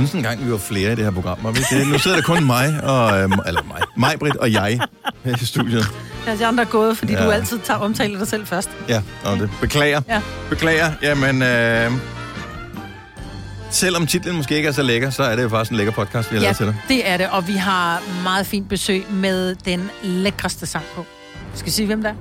synes engang, vi var flere i det her program. Var vi ikke det? Nu sidder der kun mig, og, øhm, eller mig, mig, Britt og jeg her i studiet. Ja, de andre er gået, fordi ja. du altid tager omtale dig selv først. Ja, og det beklager. Ja. Beklager. Jamen, øh, selvom titlen måske ikke er så lækker, så er det jo faktisk en lækker podcast, vi har Ja, lavet til dig. det er det, og vi har meget fint besøg med den lækreste sang på. Skal vi sige, hvem der er?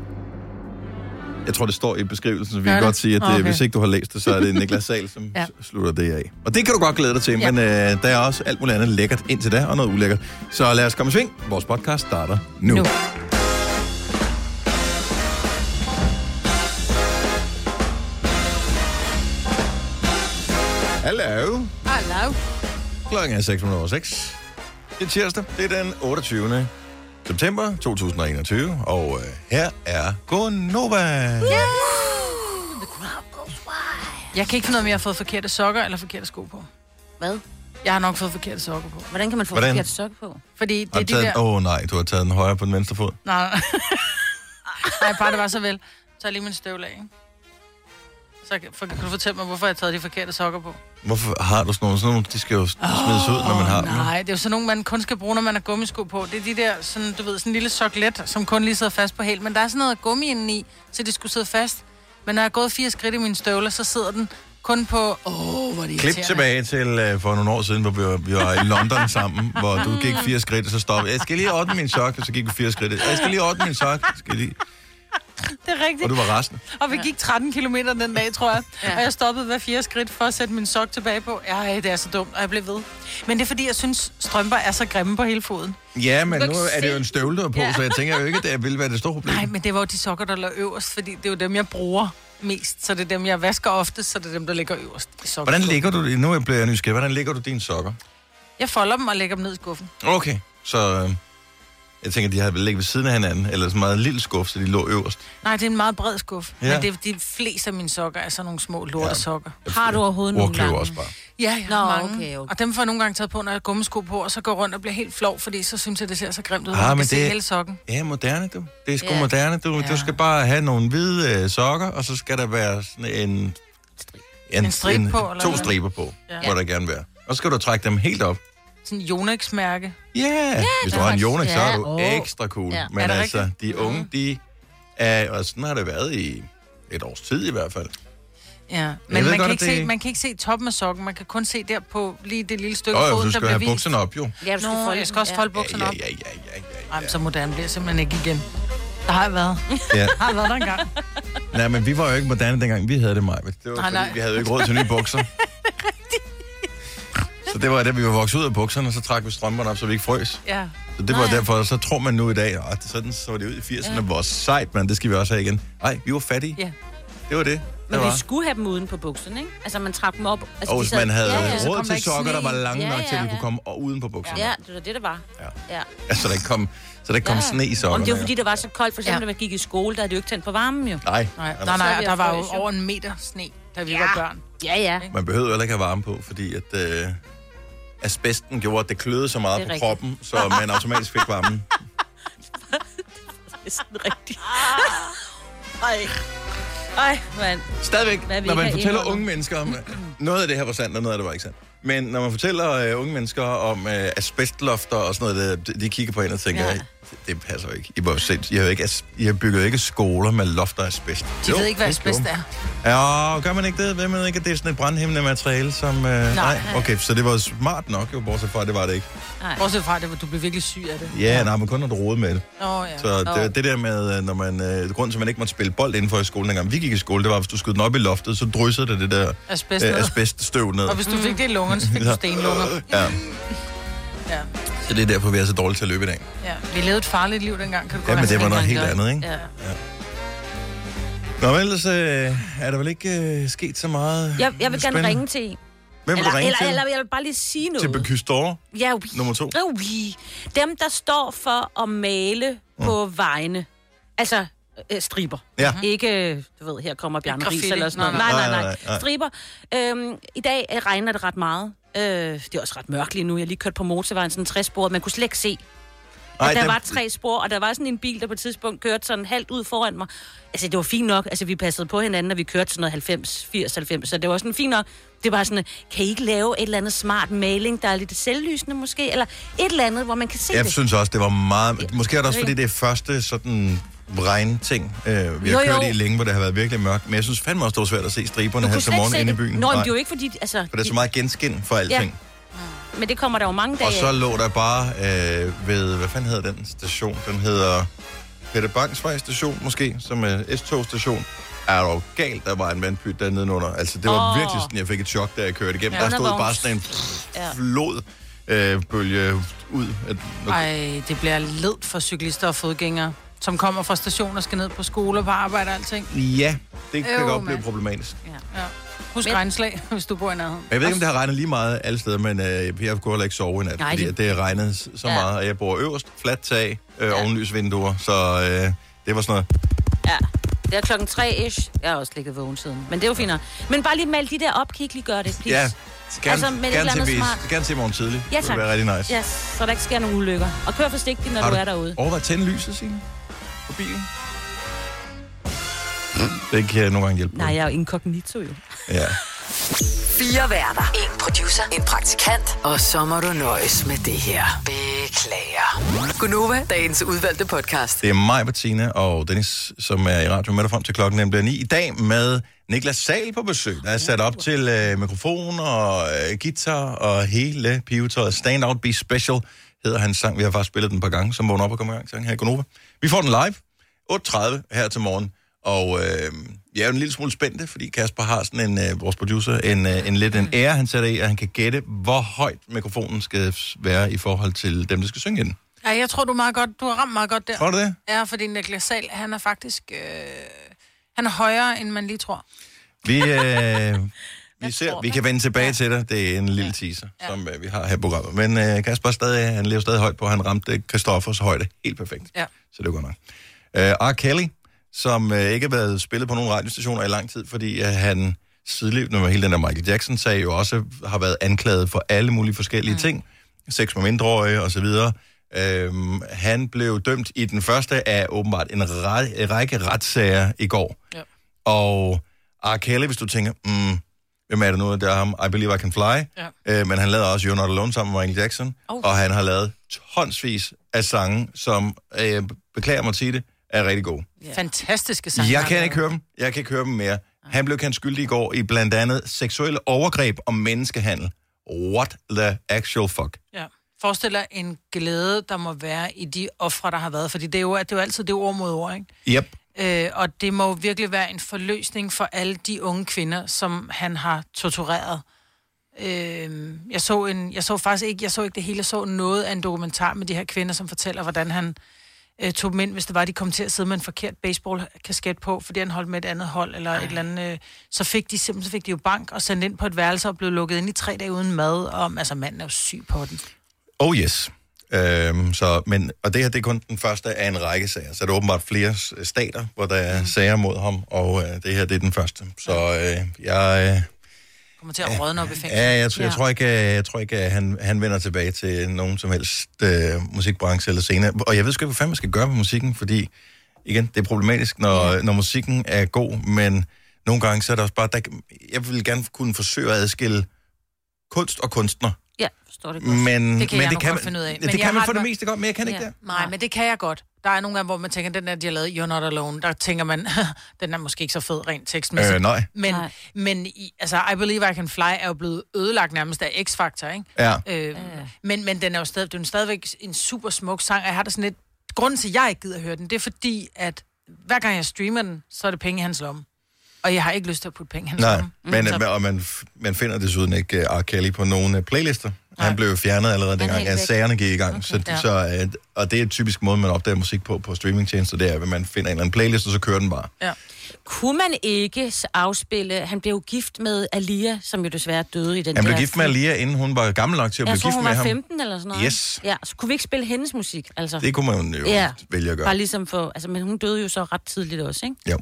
Jeg tror, det står i beskrivelsen, så vi kan godt sige, at okay. Okay. hvis ikke du har læst det, så er det Niklas Sal, som ja. Slutter det af. Og det kan du godt glæde dig til, ja. Men øh, der er også alt muligt andet lækkert indtil da, og noget ulækkert. Så lad os komme i sving. Vores podcast starter nu. nu. Nu. Hallo. Hallo. Klokken er 606. Det er tirsdag. Det er den 28. september 2021. Og øh, her er Gonova. Jeg kan ikke finde ud af, om jeg har fået forkerte sokker eller forkerte sko på. Hvad? Jeg har nok fået forkerte sokker på. Hvordan kan man få Hvordan? forkert sok på? Fordi det Har er du de taget... der... Åh oh, nej, du har taget den højre på den venstre fod. Nej, nej. nej, bare det var så vel. Så tager jeg lige min støvle af, ikke? Så kan, for, kan du fortælle mig, hvorfor jeg har taget de forkerte sokker på? Hvorfor har du sådan nogle? Sådan nogle de skal jo smides ud, når man har dem. Nej, det er jo sådan nogle, man kun skal bruge, når man har gummisko på. Det er de der, sådan, du ved, sådan en lille soklet, som kun lige sidder fast på hæl. Men der er sådan noget gummi indeni, så det skulle sidde fast. Men når jeg har gået fire skridt i mine støvler, så sidder den kun på... Åh, oh, hvor er det Klip tilbage til uh, for nogle år siden, hvor vi var, vi var i London sammen, hvor du gik fire skridt, og så stoppede jeg. Jeg skal lige ordne min sok, og så gik vi fire skridt. Jeg skal lige ordne min sok. Jeg Skal lige... Det er rigtigt. Og du var resten. Og vi gik 13 km den dag, tror jeg. Ja. Og jeg stoppede hver fire skridt for at sætte min sok tilbage på. Ej, det er så dumt, og jeg blev ved. Men det er fordi, jeg synes, strømper er så grimme på hele foden. Ja, men nu er det jo en støvle, der på, Ja. så jeg tænker jo ikke, at det vil være det store problem. Nej, men det var jo de sokker, der lå øverst, fordi det er jo dem, jeg bruger mest. Så det er dem, jeg vasker oftest, så det er dem, der ligger øverst. i sokker. Hvordan ligger du, nu er jeg nysgerrig, hvordan ligger du dine sokker? Jeg folder dem og lægger dem ned i skuffen. Okay, så øh, jeg tænker, de har vel ligget ved siden af hinanden, eller sådan en meget lille skuff, så de lå øverst. Nej, det er en meget bred skuff. Ja. Ja. Men det, er- de fleste af mine sokker er sådan nogle små lortesokker. Har du overhovedet nogle gange? også bare. Ja, jeg Nå, har mange. okay, okay. Og dem får jeg nogle gange taget på, når jeg har gummisko på, og så går rundt og bliver helt flov, fordi så synes jeg, det ser så grimt ud, Ah, man men kan se det- hele sokken. Ja, moderne, du. Det er sgu Ja. moderne, du. Ja. Du skal bare have nogle hvide øh, sokker, og så skal der være sådan en... En strip på, eller To striber på, ja. Ja. må der gerne være. Og så skal du trække dem helt op. Sådan Yonex-mærke. Ja, yeah. hvis du det har er en Yonex, så er du ja. ekstra cool. Ja. Men Er det altså, rigtigt? de unge, de er... Og sådan har det været i et års tid i hvert fald. Ja, men man, godt, kan ikke det- se, man kan ikke se toppen af sokken. Man kan kun se der på lige det lille stykke Åh, oh, jo, foden, du der skal bliver have vist. bukserne op, jo. Ja, du skal Nå, folde jeg skal også dem, folde Ja, bukserne ja, op. ja, ja, ja, ja, Ej, men så moderne bliver jeg simpelthen ikke igen. Der har jeg været. ja. har jeg været der engang. Nej, men vi var jo ikke moderne dengang, vi havde det, Maja. Det var Nej, fordi, nej. vi havde jo ikke råd til nye bukser. Så det var da vi var vokset ud af bukserne, så trak vi strømperne op, så vi ikke frøs. Ja. Så det var derfor, så tror man nu i dag, at sådan så det ud i 80'erne, ja. hvor sejt, man, det skal vi også have igen. Nej, vi var fattige. Ja. Det var det. Men vi var. skulle have dem uden på bukserne, ikke? Altså, man trak dem op. Altså, Og hvis sad- man havde ja, ja. så råd til sokker, der var lange Ja, nok ja, til, at vi ja. kunne komme og uden på bukserne. Ja, det var det, det var. Ja. ja. Altså, der kom, så der ikke kom Ja. sne i Om sokkerne. det var, fordi det var så koldt. For eksempel, Ja. da man gik i skole, der havde det jo ikke tændt på varmen, jo. Nej, Nej, nej, nej, der var jo. over en meter sne, da vi Ja. var børn. Ja, ja. man behøvede heller ikke have varme på, fordi at øh, asbesten gjorde, at det kløede så meget på rigtigt. kroppen, så man automatisk fik varmen. Det er sådan rigtigt. Ej. Ej, mand. Stadigvæk, Hvad når man fortæller unge mennesker om... Noget af det her var sandt, og noget af det var ikke sandt. Men når man fortæller uh, unge mennesker om uh, asbestlofter og sådan noget, de, de kigger på en og tænker, ja. Det, passer jo ikke. I, var jo sinds- I, har jo ikke as, I har bygget jo ikke skoler med lofter af asbest. De ved ikke, hvad asbest er. Ja, gør man ikke det? Ved man ikke, at det er sådan et brandhæmmende materiale, som... Uh, nej. nej. Okay, så det var smart nok, jo, bortset fra, at det var det ikke. Nej. Bortset fra, at du blev virkelig syg af det. Ja, ja. nej, men kun når du rode med det. Nå, ja. Så det, det der med, øh, når man... Øh, grunden til, at man ikke måtte spille bold indenfor i skolen, dengang vi gik i skole, det var, hvis du skød den op i loftet, så dryssede det det der Asbest. øh, ned. asbeststøv ned. Og hvis du fik det i lungerne, så fik du stenlunger. Ja, Ja. så det er derfor, vi er så dårlige til at løbe i dag. ja. Vi levede et farligt liv dengang, kan du Ja, men det var noget helt andet, ikke? Ja. Nå, men ellers øh, er der vel ikke øh, sket så meget Jeg, jeg vil gerne spændende. ringe til en. Hvem vil Eller, du ringe eller, til? eller, jeg vil bare lige sige Til noget. Bocuse Ja, oui. nummer to? Ja, oui. Dem, der står for at male på vejene. Altså, øh, striber. Ja. Ikke, du ved, her kommer Bjarne Ries eller sådan noget. Nej, Nej, nej. nej, Nej. Striber. Øhm, I dag øh, regner det ret meget. Øh, det er også ret mørkt lige nu. Jeg lige kørt på motorvejen, sådan en 60 Man kunne slet ikke se. At der dem- var tre spor, og der var sådan en bil, der på et tidspunkt kørte sådan halvt ud foran mig. Altså, det var fint nok. Altså, vi passede på hinanden, når vi kørte sådan noget 90, 80, 90, så det var sådan fint nok. Det var sådan, kan I ikke lave et eller andet smart maling, der er lidt selvlysende måske? Eller et eller andet, hvor man kan se Jeg det. synes også, det var meget... Måske er det også, fordi det er første sådan regnting, øh, vi har Jo, kørt jo. i længe, hvor det har været virkelig mørkt. Men jeg synes fandme også, det var svært at se striberne her til morgen inde i det. byen. Nå, men Nej, det er jo ikke fordi, altså... For det er så meget genskin for alting. Men det kommer der jo mange dage Og så lå der bare øh, ved, hvad fanden hedder den station? Den hedder Peter Bangsvej station måske, som er S-togstation. Er der jo galt, der var en vandpyt der nedenunder. Altså, det var oh. virkelig sådan, jeg fik et chok, da jeg kørte igennem. Ja. der stod bare sådan en Ja. flod øh, bølge ud. At, Ej, det bliver ledt for cyklister og fodgængere, som kommer fra stationer og skal ned på skole og på arbejde og alting. ja, det kan Øv, godt blive mand. problematisk. Ja. Ja. Husk Men- regnslag, hvis du bor i nærheden. Jeg ved ikke, om det har regnet lige meget alle steder, men øh, jeg kunne heller ikke sove i nat, Nej, fordi det- det... det har regnet så Ja. meget, og jeg bor øverst, fladt tag, øh, Ja. ovenlysvinduer, så øh, det var sådan noget. Ja. Det er klokken tre-ish. Jeg har også ligget vågen siden. Men det er jo fint nok. Men bare lige mal de der op. Ikke lige gøre det, please? Ja, gerne, Altså, altså, med et gerne, eller til, andet vi, smart. gerne til morgen tidlig. Ja, Det tak. vil være rigtig nice. Ja, så der ikke sker nogen ulykker. Og kør forsigtigt, når Har du er derude. Overvej at tænde lyset, Signe, bilen. Det kan jeg nogle gange hjælpe. Nej, jeg er jo inkognito jo. Ja. Fire værter. En producer. En praktikant. Og så må du nøjes med det her. Beklager. Gunova, dagens udvalgte podcast. Det er mig, Bettina og Dennis, som er i radio med dig frem til klokken nemlig 9. I dag med Niklas Sal på besøg. Der er sat op til øh, mikrofon og øh, guitar og hele pivetøjet. Stand Out Be Special hedder hans sang. Vi har faktisk spillet den et par gange, som vågner op og kommer i gang sang her i Gonova. Vi får den live 8.30 her til morgen. Og øh, jeg er jo en lille smule spændte, fordi Kasper har sådan en, øh, vores producer, en, øh, en lidt en ære, han sætter i, at han kan gætte, hvor højt mikrofonen skal være i forhold til dem, der skal synge i den. Ja, jeg tror, du er meget godt. Du har ramt meget godt der. Tror du det? Ja, fordi Niklas Sal, han er faktisk... Øh, han er højere, end man lige tror. Vi, øh, vi, ser, tror vi kan vende tilbage ja. til dig. Det er en lille teaser, ja. som øh, vi har her i programmet. Men øh, Kasper er stadig, han lever stadig højt på. Han ramte Christoffers højde helt perfekt. Ja. Så det var godt nok. Øh, R. Kelly, som øh, ikke har været spillet på nogle radiostationer i lang tid, fordi øh, han sideløbende med hele den der Michael Jackson-sag jo også har været anklaget for alle mulige forskellige mm. ting. Sex med mindreårige og så videre. Øhm, han blev dømt i den første af åbenbart en ræ- række retssager i går. Ja. Og R. Kelly, hvis du tænker, mm, hvem er det nu? Det er ham, I Believe I Can Fly. Ja. Øh, men han lavede også You're Not Alone sammen med Michael Jackson. Oh. Og han har lavet tonsvis af sange, som, øh, beklager mig at sige det, er rigtig gode. Fantastiske sang. Jeg kan ikke høre dem. Jeg kan ikke høre dem mere. Han blev kendt skyldig i går i blandt andet seksuelle overgreb og menneskehandel. What the actual fuck? Ja. Forestil dig en glæde, der må være i de ofre, der har været. Fordi det er jo, det er jo altid det ord mod ord, ikke? Yep. Øh, og det må jo virkelig være en forløsning for alle de unge kvinder, som han har tortureret. Øh, jeg, så en, jeg så faktisk ikke, jeg så ikke det hele, jeg så noget af en dokumentar med de her kvinder, som fortæller, hvordan han øh, tog dem ind, hvis det var, de kom til at sidde med en forkert baseballkasket på, fordi han holdt med et andet hold, eller et eller andet. Øh, så fik de simpelthen så fik de jo bank og sendt ind på et værelse og blev lukket ind i tre dage uden mad. Og, altså, manden er jo syg på den. Oh yes. Øhm, så, men, og det her det er kun den første af en række sager. Så er der åbenbart flere stater, hvor der er sager mod ham, og øh, det her det er den første. Så øh, jeg, øh, Kommer til at rådne op i fængsel. ja, jeg, tr- jeg Ja. tror ikke, øh, jeg tror ikke at han, han vender tilbage til nogen som helst øh, musikbranche eller senere. Og jeg ved sgu ikke, hvad fanden man skal gøre med musikken, fordi igen, det er problematisk, når, når musikken er god, men nogle gange så er der også bare, der, jeg vil gerne kunne forsøge at adskille kunst og kunstner. Ja, forstår det godt. Men, Det kan men jeg det kan man, finde ud af. Det, Men det kan man for det meste godt, men jeg kan ikke Ja. det. Nej, men det kan jeg godt. Der er nogle gange, hvor man tænker, den der, de har lavet You're Not Alone, der tænker man, den er måske ikke så fed rent tekstmæssigt. Øh, nej. Men, Nej. men i, altså, I Believe I Can Fly er jo blevet ødelagt nærmest af X-Factor, ikke? Ja. Øh, men, men den er jo stadig, den er stadigvæk en super smuk sang, og jeg har det sådan lidt... Grunden til, at jeg ikke gider at høre den, det er fordi, at hver gang jeg streamer den, så er det penge i hans lomme. Og jeg har ikke lyst til at putte penge i hans Nej, lomme. men, Så- så... og man, man finder desuden ikke uh, R. Kelly på nogen uh, playlister. Nej. Han blev jo fjernet allerede dengang, at sagerne gik i gang. Okay, så, ja. så, uh, og det er typisk måde, man opdager musik på på streamingtjenester, det er, at man finder en eller anden playlist, og så kører den bare. Ja. Kunne man ikke afspille... Han blev jo gift med Alia, som jo desværre døde i den Han blev der gift med Alia, inden hun var gammel nok til at Jeg blive gift hun med var ham. 15 eller sådan noget. Yes. Ja, så kunne vi ikke spille hendes musik, altså. Det kunne man jo Ja. vælge at gøre. Bare ligesom for... Altså, men hun døde jo så ret tidligt også, ikke? Jo.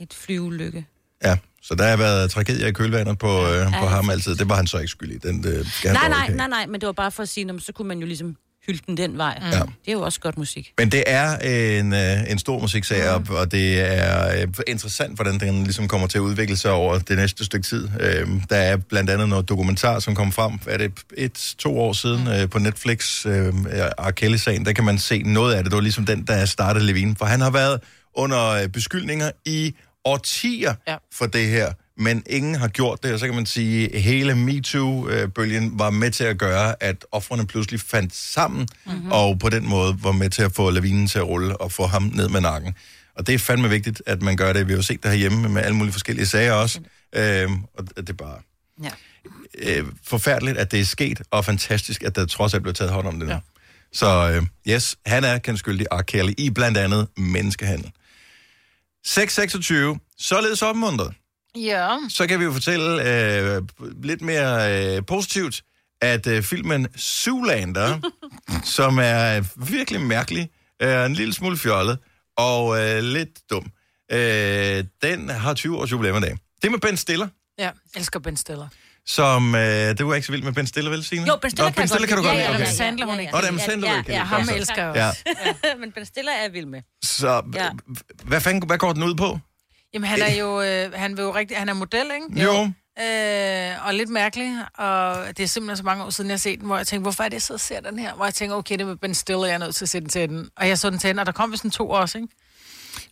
Et flyulykke. Ja, så der har været tragedier i kølvandet på, øh, på Ja. ham altid. Det var han så ikke skyld i. Den, øh, skal Nej, nej, nej, nej, men det var bare for at sige, så kunne man jo ligesom hylde den den vej. Mm. Ja. Det er jo også godt musik. Men det er en, øh, en stor musiksag, mm. og det er øh, interessant, hvordan den ligesom kommer til at udvikle sig over det næste stykke tid. Øh, der er blandt andet noget dokumentar, som kom frem, er det et, to år siden øh, på Netflix, øh, R. Kelly-sagen, der kan man se noget af det. Det var ligesom den, der startede Levine, for han har været under øh, beskyldninger i årtier ja. For det her, men ingen har gjort det, og så kan man sige, at hele MeToo-bølgen var med til at gøre, at offrene pludselig fandt sammen, mm-hmm. og på den måde var med til at få lavinen til at rulle og få ham ned med nakken. Og det er fandme vigtigt, at man gør det. Vi har jo set det herhjemme med alle mulige forskellige sager også, øhm, og det er bare Ja. øh, forfærdeligt, at det er sket, og fantastisk, at der trods alt blev taget hånd om det nu. Ja. Så øh, yes, han er kendt skyldig, R. Kelly, i blandt andet menneskehandel. 626, således opmuntret Ja. så kan vi jo fortælle øh, lidt mere øh, positivt, at øh, filmen Zoolander, som er virkelig mærkelig, er en lille smule fjollet og øh, lidt dum, øh, den har 20 års jubilæum i dag. Det er med Ben Stiller, Ja, elsker Ben Stiller. Som... Øh, det var ikke så vildt med Ben Stiller, vel, Signe? Jo, Ben Stiller, Nå, ben Stiller kan du lide. godt Ja, lide. ja, Okay. Adam Sandler, hun ikke. Nå, Adam Sandler, ja, du kan ja, lide. ham elsker jeg Ja, også. Men Ben Stiller er vild med. så Ja. hvad, fanden, hvad går den ud på? Jamen, han er jo, øh, han vil jo rigtig, han er model, ikke? Jo. Øh, og lidt mærkelig, og det er simpelthen så mange år siden, jeg har set den, hvor jeg tænkte, hvorfor er det, jeg sidder og ser den her? Hvor jeg tænker, okay, det er med Ben Stiller, jeg er nødt til at se den til den. Og jeg så den til den, og der kom vist en to år, ikke?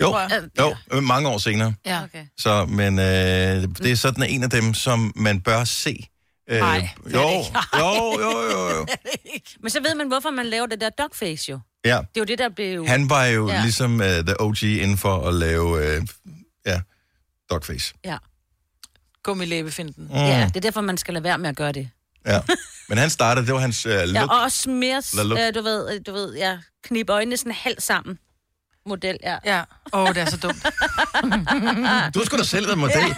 Jo, jo, øh, mange år senere. Ja. Okay. Så, men øh, det er sådan en af dem, som man bør se. Øh, Nej, det jo, det ikke. jo, jo, jo, jo. Men så ved man, hvorfor man laver det der dogface jo. Ja, Det er jo det, der blev... han var jo ja. Ligesom uh, the OG inden for at lave, uh, ja, dogface. Ja. Gummilæbefinden. Mm, ja, det er derfor, man skal lade være med at gøre det. ja. Men han startede, det var hans uh, look. Ja, og også mere, øh, du ved, du ved, ja, knibe øjnene sådan halvt sammen. Model, ja. Ja, åh, oh, det er så dumt. Du sgu da selv været model.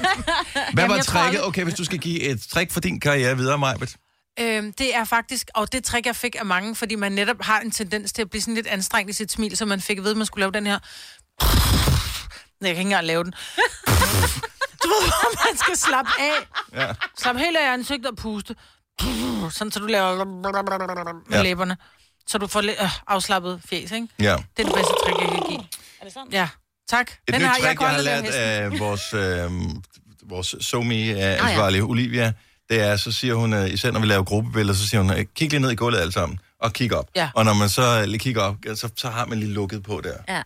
Hvad Jamen, var tricket? Okay, hvis du skal give et trick for din karriere videre, Majbet. Øhm, det er faktisk, og det trick, jeg fik af mange, fordi man netop har en tendens til at blive sådan lidt anstrengt i sit smil, så man fik at vide, at man skulle lave den her... Jeg kan ikke engang lave den. Du ved, hvor man skal slappe af. Ja. Slap helt af ansigtet og puste. Sådan, så du laver med ja. læberne. Så du får lidt øh, afslappet fjes, ikke? ja. Det er det bedste trick, jeg kan give. Er det sådan? Ja, tak. Et nyt har- trick, jeg, kan har den lært hesten. af vores, øh, vores somi-ansvarlige, uh, Olivia, det er, så siger hun, uh, især når vi laver gruppebilleder, så siger hun, uh, kig lige ned i gulvet alle sammen, og kig op. Ja. Og når man så lige kigger op, så, så har man lige lukket på der. Ja.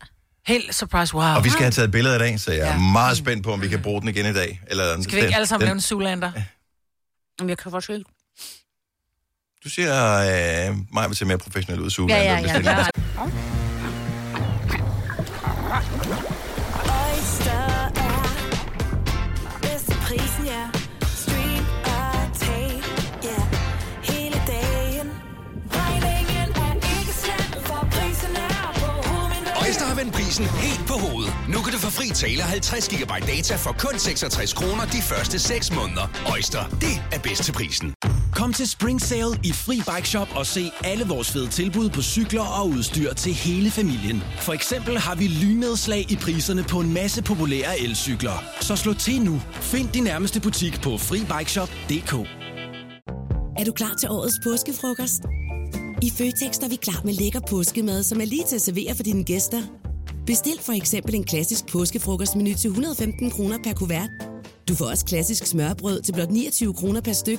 Helt surprise, wow. Og vi skal have taget billeder i dag, så jeg er Ja. meget spændt på, om vi kan bruge den igen i dag. Eller Skal vi ikke alle sammen lave en Zoolander? Jamen, jeg kan faktisk ikke. Du siger, øh, mig vil se mere professionel ud, Sula. Ja, ja, ja. ja. Øjster har vendt prisen helt på hovedet. Nu kan du få fri tale 50 GB data for kun 66 kroner de første 6 måneder. Øjster, det er bedst til prisen. Kom til Spring Sale i Fri Bike Shop og se alle vores fede tilbud på cykler og udstyr til hele familien. For eksempel har vi lynedslag i priserne på en masse populære elcykler. Så slå til nu. Find din nærmeste butik på FriBikeShop.dk Er du klar til årets påskefrokost? I Føtex er vi klar med lækker påskemad, som er lige til at servere for dine gæster. Bestil for eksempel en klassisk påskefrokostmenu til 115 kroner per kuvert. Du får også klassisk smørbrød til blot 29 kroner per styk.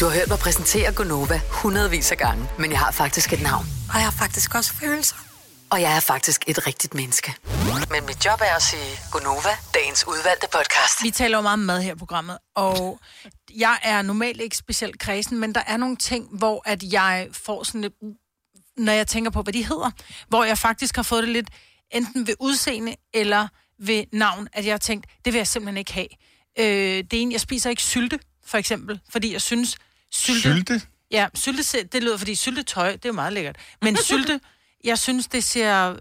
du har hørt mig præsentere Gonova hundredvis af gange, men jeg har faktisk et navn. Og jeg har faktisk også følelser. Og jeg er faktisk et rigtigt menneske. Men mit job er at sige Gonova, dagens udvalgte podcast. Vi taler jo meget om mad her i programmet, og jeg er normalt ikke specielt kredsen, men der er nogle ting, hvor at jeg får sådan lidt, når jeg tænker på, hvad de hedder, hvor jeg faktisk har fået det lidt enten ved udseende eller ved navn, at jeg har tænkt, det vil jeg simpelthen ikke have. Øh, det ene, jeg spiser ikke sylte, for eksempel, fordi jeg synes, sylte... Sylte? Ja, sylte, det lyder, fordi syltetøj, det er jo meget lækkert. Men sylte, jeg synes, det ser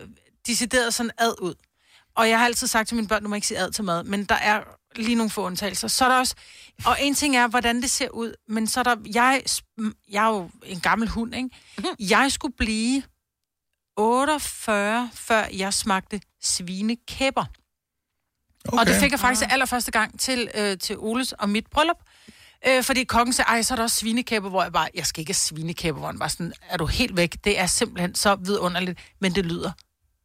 decideret sådan ad ud. Og jeg har altid sagt til mine børn, du må ikke sige ad til mad, men der er lige nogle få undtagelser. Så er der også, og en ting er, hvordan det ser ud, men så er der, jeg, jeg er jo en gammel hund, ikke? Jeg skulle blive 48, før jeg smagte svinekæber. Okay. Og det fik jeg faktisk allerførste gang til, øh, til Oles og mit bryllup. Øh, fordi kongen sagde, ej, så er der også svinekæber, hvor jeg bare, jeg skal ikke have svinekæber, hvor han bare sådan, er du helt væk? Det er simpelthen så vidunderligt, men det lyder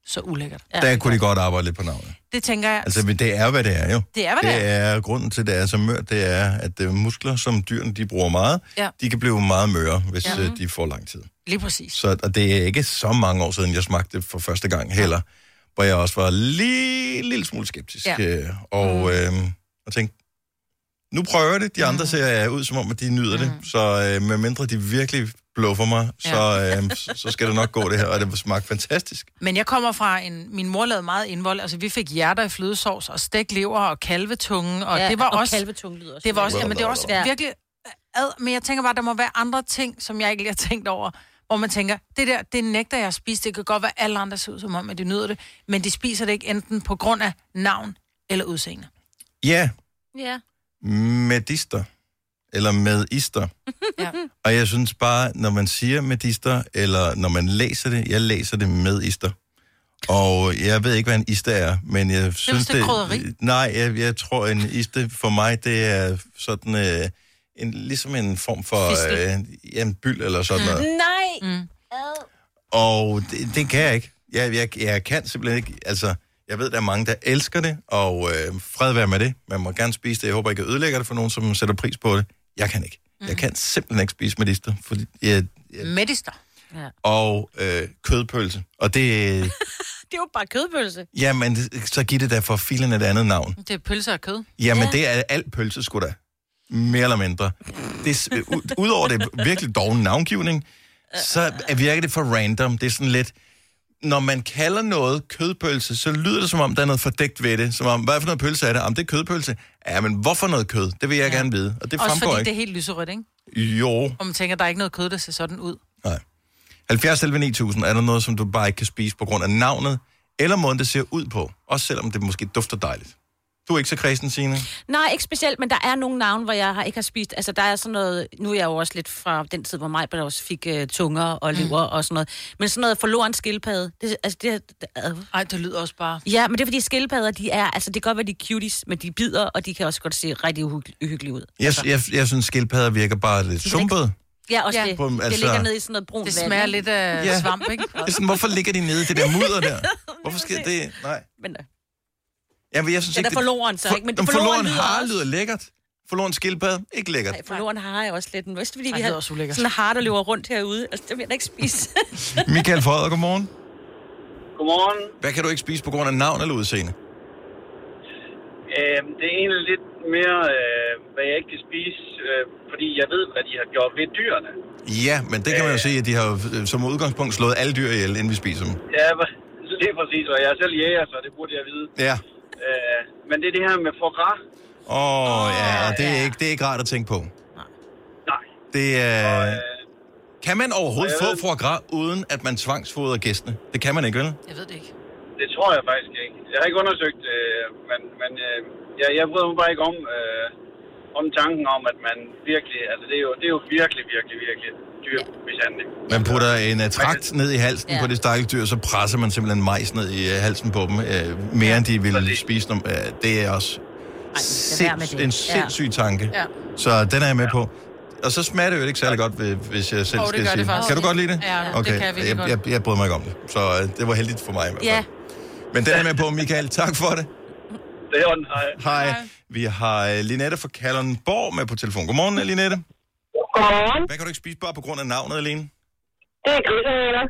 så ulækkert. Ja, der kunne de godt arbejde lidt på navnet. Det tænker jeg. Altså, men det er, hvad det er jo. Det er, hvad det det er. Grunden til, at det er så mørt, det er, at det muskler, som dyrene de bruger meget, Ja. de kan blive meget møre, hvis Ja. ja. de får lang tid. Lige præcis. Så, og det er ikke så mange år siden, jeg smagte det for første gang heller, hvor jeg også var lige en lille smule skeptisk. Ja. Ja. Og, mm. øh, og tænkte, nu prøver jeg det. De andre ser øh, ud som om, at de nyder mm. det. Så øh, medmindre de virkelig bluffer mig, Ja. så, øh, så- skal det nok gå det her. Og det smagte fantastisk. Men jeg kommer fra en... Min mor lavede meget indvold. Altså, vi fik hjerter i flødesovs, og stegt lever og kalvetunge, og Ja, det var og også... kalvetunge lyder også Det var også... Jamen, det er også Ja. virkelig... Ad, men jeg tænker bare, der må være andre ting, som jeg ikke lige har tænkt over, hvor man tænker, det der, det nægter jeg at spise. Det kan godt være, at alle andre ser ud som om, at de nyder det, men de spiser det ikke enten på grund af navn eller udseende. Ja, Ja. Medister. Eller med ister. Ja. Og jeg synes bare, når man siger medister, eller når man læser det, jeg læser det med ister. Og jeg ved ikke, hvad en iste er, men jeg synes det er. Nej, jeg, jeg tror, en iste for mig, det er sådan øh, en, ligesom en form for øh, ja, en byld eller sådan noget. Nej. Mm. Og det, det kan jeg ikke. Jeg, jeg, jeg kan simpelthen ikke, altså, jeg ved, der er mange, der elsker det, og øh, fred være med det. Man må gerne spise det. Jeg håber ikke, jeg ødelægger det for nogen, som sætter pris på det. Jeg kan ikke. Mm. Jeg kan simpelthen ikke spise medister, fordi jeg, jeg, Medister. Ja. og øh, kødpølse. Og det, Det er jo bare kødpølse. jamen, så giv det da for filen et andet navn. Det er pølser og kød. Jamen, Ja. det er alt pølse, sgu da. Mere eller mindre. Det, ud- Udover det virkelig doven navngivning, så er- virker det for random. Det er sådan lidt... Når man kalder noget kødpølse, så lyder det som om, der er noget fordækt ved det. Som om, hvad for noget pølse er det? Om det er kødpølse. Ja, men hvorfor noget kød? Det vil jeg ja. gerne vide. Og det Også fordi ikke. det er helt lyserødt, ikke? Jo. Og man tænker, der er ikke noget kød, der ser sådan ud. 70 11 9000, er der noget, som du bare ikke kan spise på grund af navnet, eller måden, det ser ud på? Også selvom det måske dufter dejligt. Du er ikke så kredsen, Signe? Nej, ikke specielt, men der er nogle navne, hvor jeg har, ikke har spist. Altså, der er sådan noget... Nu er jeg jo også lidt fra den tid, hvor mig også fik uh, tunger og lever mm. og sådan noget. Men sådan noget forloren skildpadde. Det, altså, det, uh, Ej, det lyder også bare... ja, men det er fordi skildpadder, de er... Altså, det kan godt være, de er cuties, men de bider, og de kan også godt se rigtig uhyg- uhyggelige ud. Jeg, jeg, jeg synes, skildpadder virker bare lidt sumpet. Ja, også Ja. det. På- Det altså- ligger ned i sådan noget brunt Det vand, smager ikke? lidt af Ja. svamp, ikke? Det er sådan, hvorfor ligger de nede i det der mudder der? Hvorfor skal det... Nej. Men, øh, Jamen, jeg synes Den er ikke... forloren så, ikke? Men Men forloren har også- lyder lækkert. Forloren skildpadde, ikke lækkert. nej, forloren har jeg også lidt. Men vidste, fordi Ej, vi det har er sådan en har, der løber rundt herude. Altså, det vil jeg da ikke spise. Michael Frøder, godmorgen. Godmorgen. Hvad kan du ikke spise på grund af navn eller udseende? Øh, det er egentlig lidt mere, øh, hvad jeg ikke kan spise, øh, fordi jeg ved, hvad de har gjort ved dyrene. Ja, men det kan man jo se, at de har øh, som udgangspunkt slået alle dyr ihjel, inden vi spiser dem. Ja, lige præcis, og jeg er selv jæger, så det burde jeg vide. Ja. Øh, men det er det her med foie gras. Åh, oh, ja, og det er, ja. ikke, det er ikke rart at tænke på. Nej. Det er... Øh, Kan man overhovedet og få ved- foie gras, uden at man tvangsfodrer gæstene? Det kan man ikke, vel? Jeg ved det ikke. det tror jeg faktisk ikke. Jeg har ikke undersøgt det, men, men øh, jeg, jeg bryder mig bare ikke om, øh, om tanken om, at man virkelig, altså det er jo, det er jo virkelig, virkelig, virkelig dyr mishandling. Man putter en uh, trakt ned i halsen Ja. på det stakkels dyr, så presser man simpelthen majs ned i uh, halsen på dem, uh, mere end de ville præcis. spise dem. Uh, det er også med sinds, det. en Ja. sindssyg tanke. Ja. Så den er jeg med på. Og så smager det jo ikke særlig godt, ved- hvis jeg selv det skal sige. det faktisk. Kan du godt lide det? Ja, det okay. kan jeg jeg, godt. jeg, jeg bryder mig ikke om det. Så uh, det var heldigt for mig i hvert fald. ja. Men den er jeg med på, Michael. Tak for det. Det er hej. Hej. Vi har Linette fra Kalundborg med på telefon. Godmorgen, Linette. Godmorgen. Hvad kan du ikke spise bare på grund af navnet alene? Det er grisehaler.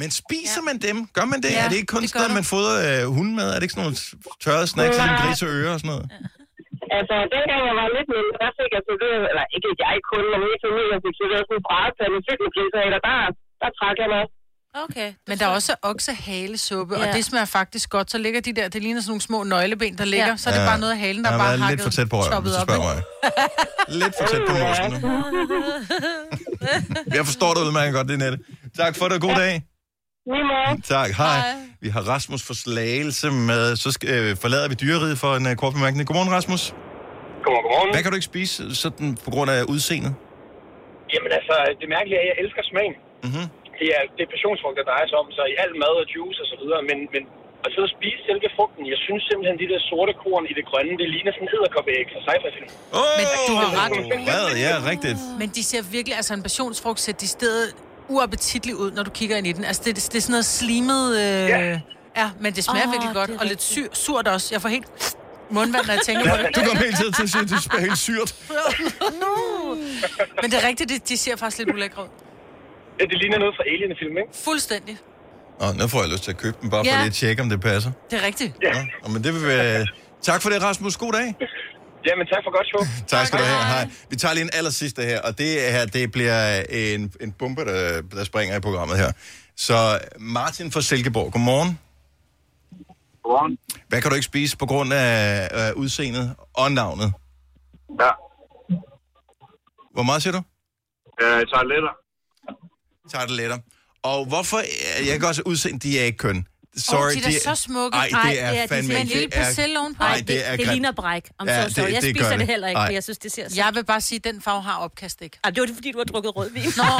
Men spiser man dem? Gør man det? Ja, er det ikke kun det sådan man fodrer øh, hunden med? Er det ikke sådan nogle tørrede snacks, som Nej. grise og ører og sådan noget? Altså, dengang jeg var lidt mindre, der fik jeg serveret, eller ikke jeg kun, men hele familien fik serveret sådan en brædepande fyldt med grisehaler. Der, der trak jeg mig. Okay. Men der er også oksehalesuppe, ja. Og det smager faktisk godt. Så ligger de der, det ligner sådan nogle små nøgleben, der ligger. Ja. Så er det Ja. bare noget af halen, der Jeg er har bare hakket, lidt for tæt på røven, hvis du op. spørger mig. Lidt for tæt på nu. Jeg forstår det udmærket godt, det er Nette. Tak for det, god dag. Tak, hej. Vi har Rasmus for Slagelse med. Så skal, øh, forlader vi dyreriet for en uh, kort bemærkning. Godmorgen, Rasmus. Godmorgen, godmorgen. Hvad kan du ikke spise sådan på grund af udseendet? Jamen altså, det mærkelige er, at jeg elsker smagen. Mm-hmm. Det er, det er passionsfrugt, der drejer sig om, så i al mad og juice og så videre. Men, men at sidde og spise selve frugten, jeg synes simpelthen, de der sorte korn i det grønne, det ligner sådan en edderkoppeæg fra sci-fi-film. Oh, Men du har ret. Hvad? Ja, rigtigt. Men de ser virkelig, altså en passionsfrugt ser de stedet uappetitlig ud, når du kigger ind i den. Altså det, det er sådan noget slimet... Øh... Ja. ja, men det smager oh, virkelig godt, og lidt syr, surt også. Jeg får helt mundvand, når jeg tænker på det. Du kommer hele tiden til at sige, at det smager helt syrt. Men det er rigtigt, de, de ser faktisk lidt ulækre ud. Ja, det ligner noget fra Alien-film, ikke? Fuldstændig. Og nu får jeg lyst til at købe den, bare for Ja. lige at tjekke, om det passer. Det er rigtigt. Ja. Nå, men det vil være... Tak for det, Rasmus. God dag. Jamen, tak for godt show. Tak skal du have. Hej. Vi tager lige en aller sidste her, og det her, det bliver en, en bombe, der, der springer i programmet her. Så Martin fra Silkeborg, godmorgen. Godmorgen. Hvad kan du ikke spise på grund af øh, udseendet og navnet? Ja, Hvor meget siger du? øh, toiletter. Tarteletter. Og hvorfor... Jeg kan også udseende, de er ikke køn. Sorry, Åh, de er da så smukke. Ej, Ej, det er det er de fandme en lille Det er- persille ovenpå. Ej, Nej, det det, er det ligner bræk. Om Ja, så, så. Jeg det spiser det det. heller ikke, Ej. jeg synes, det ser så... Jeg vil bare sige, at den farve har opkast ikke. Ej, det var det, fordi du har drukket rødvin. Nå,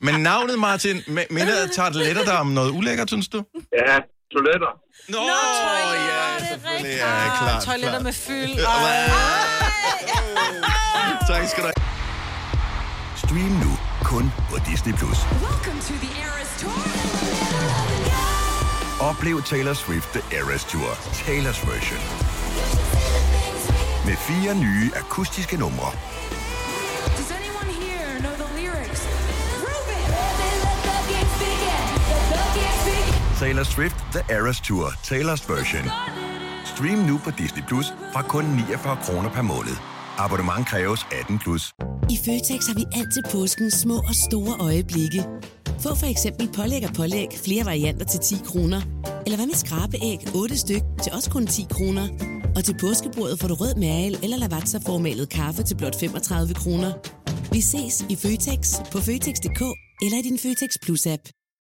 Men navnet, Martin, minder tarteletter der om noget ulækkert, synes du? Ja, toiletter. Nå, ja, selvfølgelig. Ja, klart, toiletter klart. med fyld. Tak skal du have. Stream nu kun på Disney+. Plus. Oplev Taylor Swift The Eras Tour, Taylor's version. Med fire nye akustiske numre. Taylor Swift The Eras Tour, Taylor's version. Stream nu på Disney Plus fra kun 49 kroner per måned. Abonnement kræves 18 plus. I Føtex har vi altid påsken små og store øjeblikke. Få for eksempel pålæg og pålæg flere varianter til 10 kroner. Eller hvad med skrabeæg 8 styk til også kun 10 kroner. Og til påskebordet får du rød mal eller lavatserformalet kaffe til blot 35 kroner. Vi ses i Føtex på Føtex.dk eller i din Føtex Plus-app.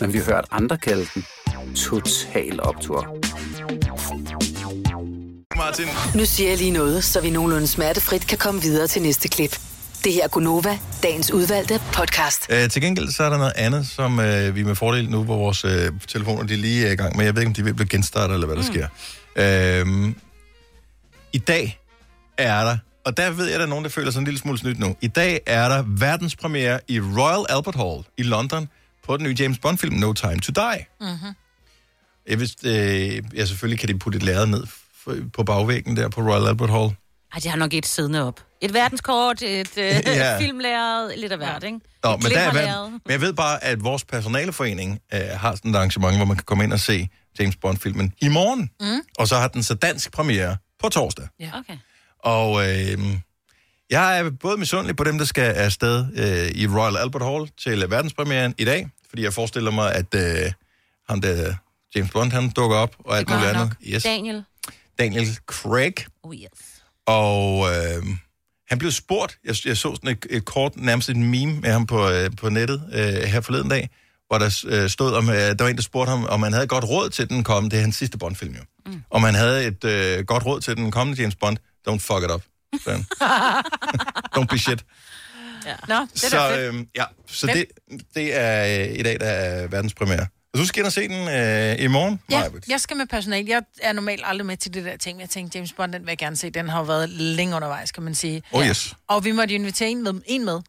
men vi har hørt andre kalde den Total Optor. Martin. Nu siger jeg lige noget, så vi nogenlunde smertefrit kan komme videre til næste klip. Det her er Gunova, dagens udvalgte podcast. Øh, til gengæld så er der noget andet, som øh, vi med fordel nu, hvor vores øh, telefoner de lige er i gang med. Jeg ved ikke, om de vil blive genstartet, eller hvad der sker. Øh, I dag er der, og der ved jeg, at der er nogen, der føler sig en lille smule snydt nu. I dag er der verdenspremiere i Royal Albert Hall i London på den nye James Bond-film No Time to Die. Mm-hmm. Jeg vidste, øh, ja, selvfølgelig kan de putte et lærred ned på bagvæggen der på Royal Albert Hall. Ej, de har nok et siddende op. Et verdenskort, et øh, Ja. filmlæret, lidt af hvert, ikke? Nå, Et men, der er, men jeg ved bare, at vores personaleforening øh, har sådan et arrangement, hvor man kan komme ind og se James Bond-filmen i morgen. Mm. Og så har den så dansk premiere på torsdag. Ja. Okay. Og øh, jeg er både misundelig på dem, der skal afsted øh, i Royal Albert Hall til verdenspremieren i dag, fordi jeg forestiller mig, at øh, ham der James Bond, han dukker op, og alt muligt han andet. nok. Daniel. Daniel Craig. Oh yes. Og øh, han blev spurgt, jeg, jeg så sådan et, et kort, nærmest et meme med ham på, øh, på nettet øh, her forleden dag, hvor der øh, stod om, øh, der var en, der spurgte ham, om han havde godt råd til den kommende, det er hans sidste Bond-film jo, mm. om han havde et øh, godt råd til den kommende James Bond, don't fuck it up. han. don't be shit. Ja. Nå, det er så øh, ja, så det, det er øh, i dag, der er verdenspremiere. Og du skal ind og se den øh, i morgen, Ja, Majbrit. jeg skal med personal. Jeg er normalt aldrig med til det der ting. Jeg tænkte, James Bond, den vil jeg gerne se. Den har jo været længe undervejs, kan man sige. Oh yes. Og vi måtte jo invitere en med. En med.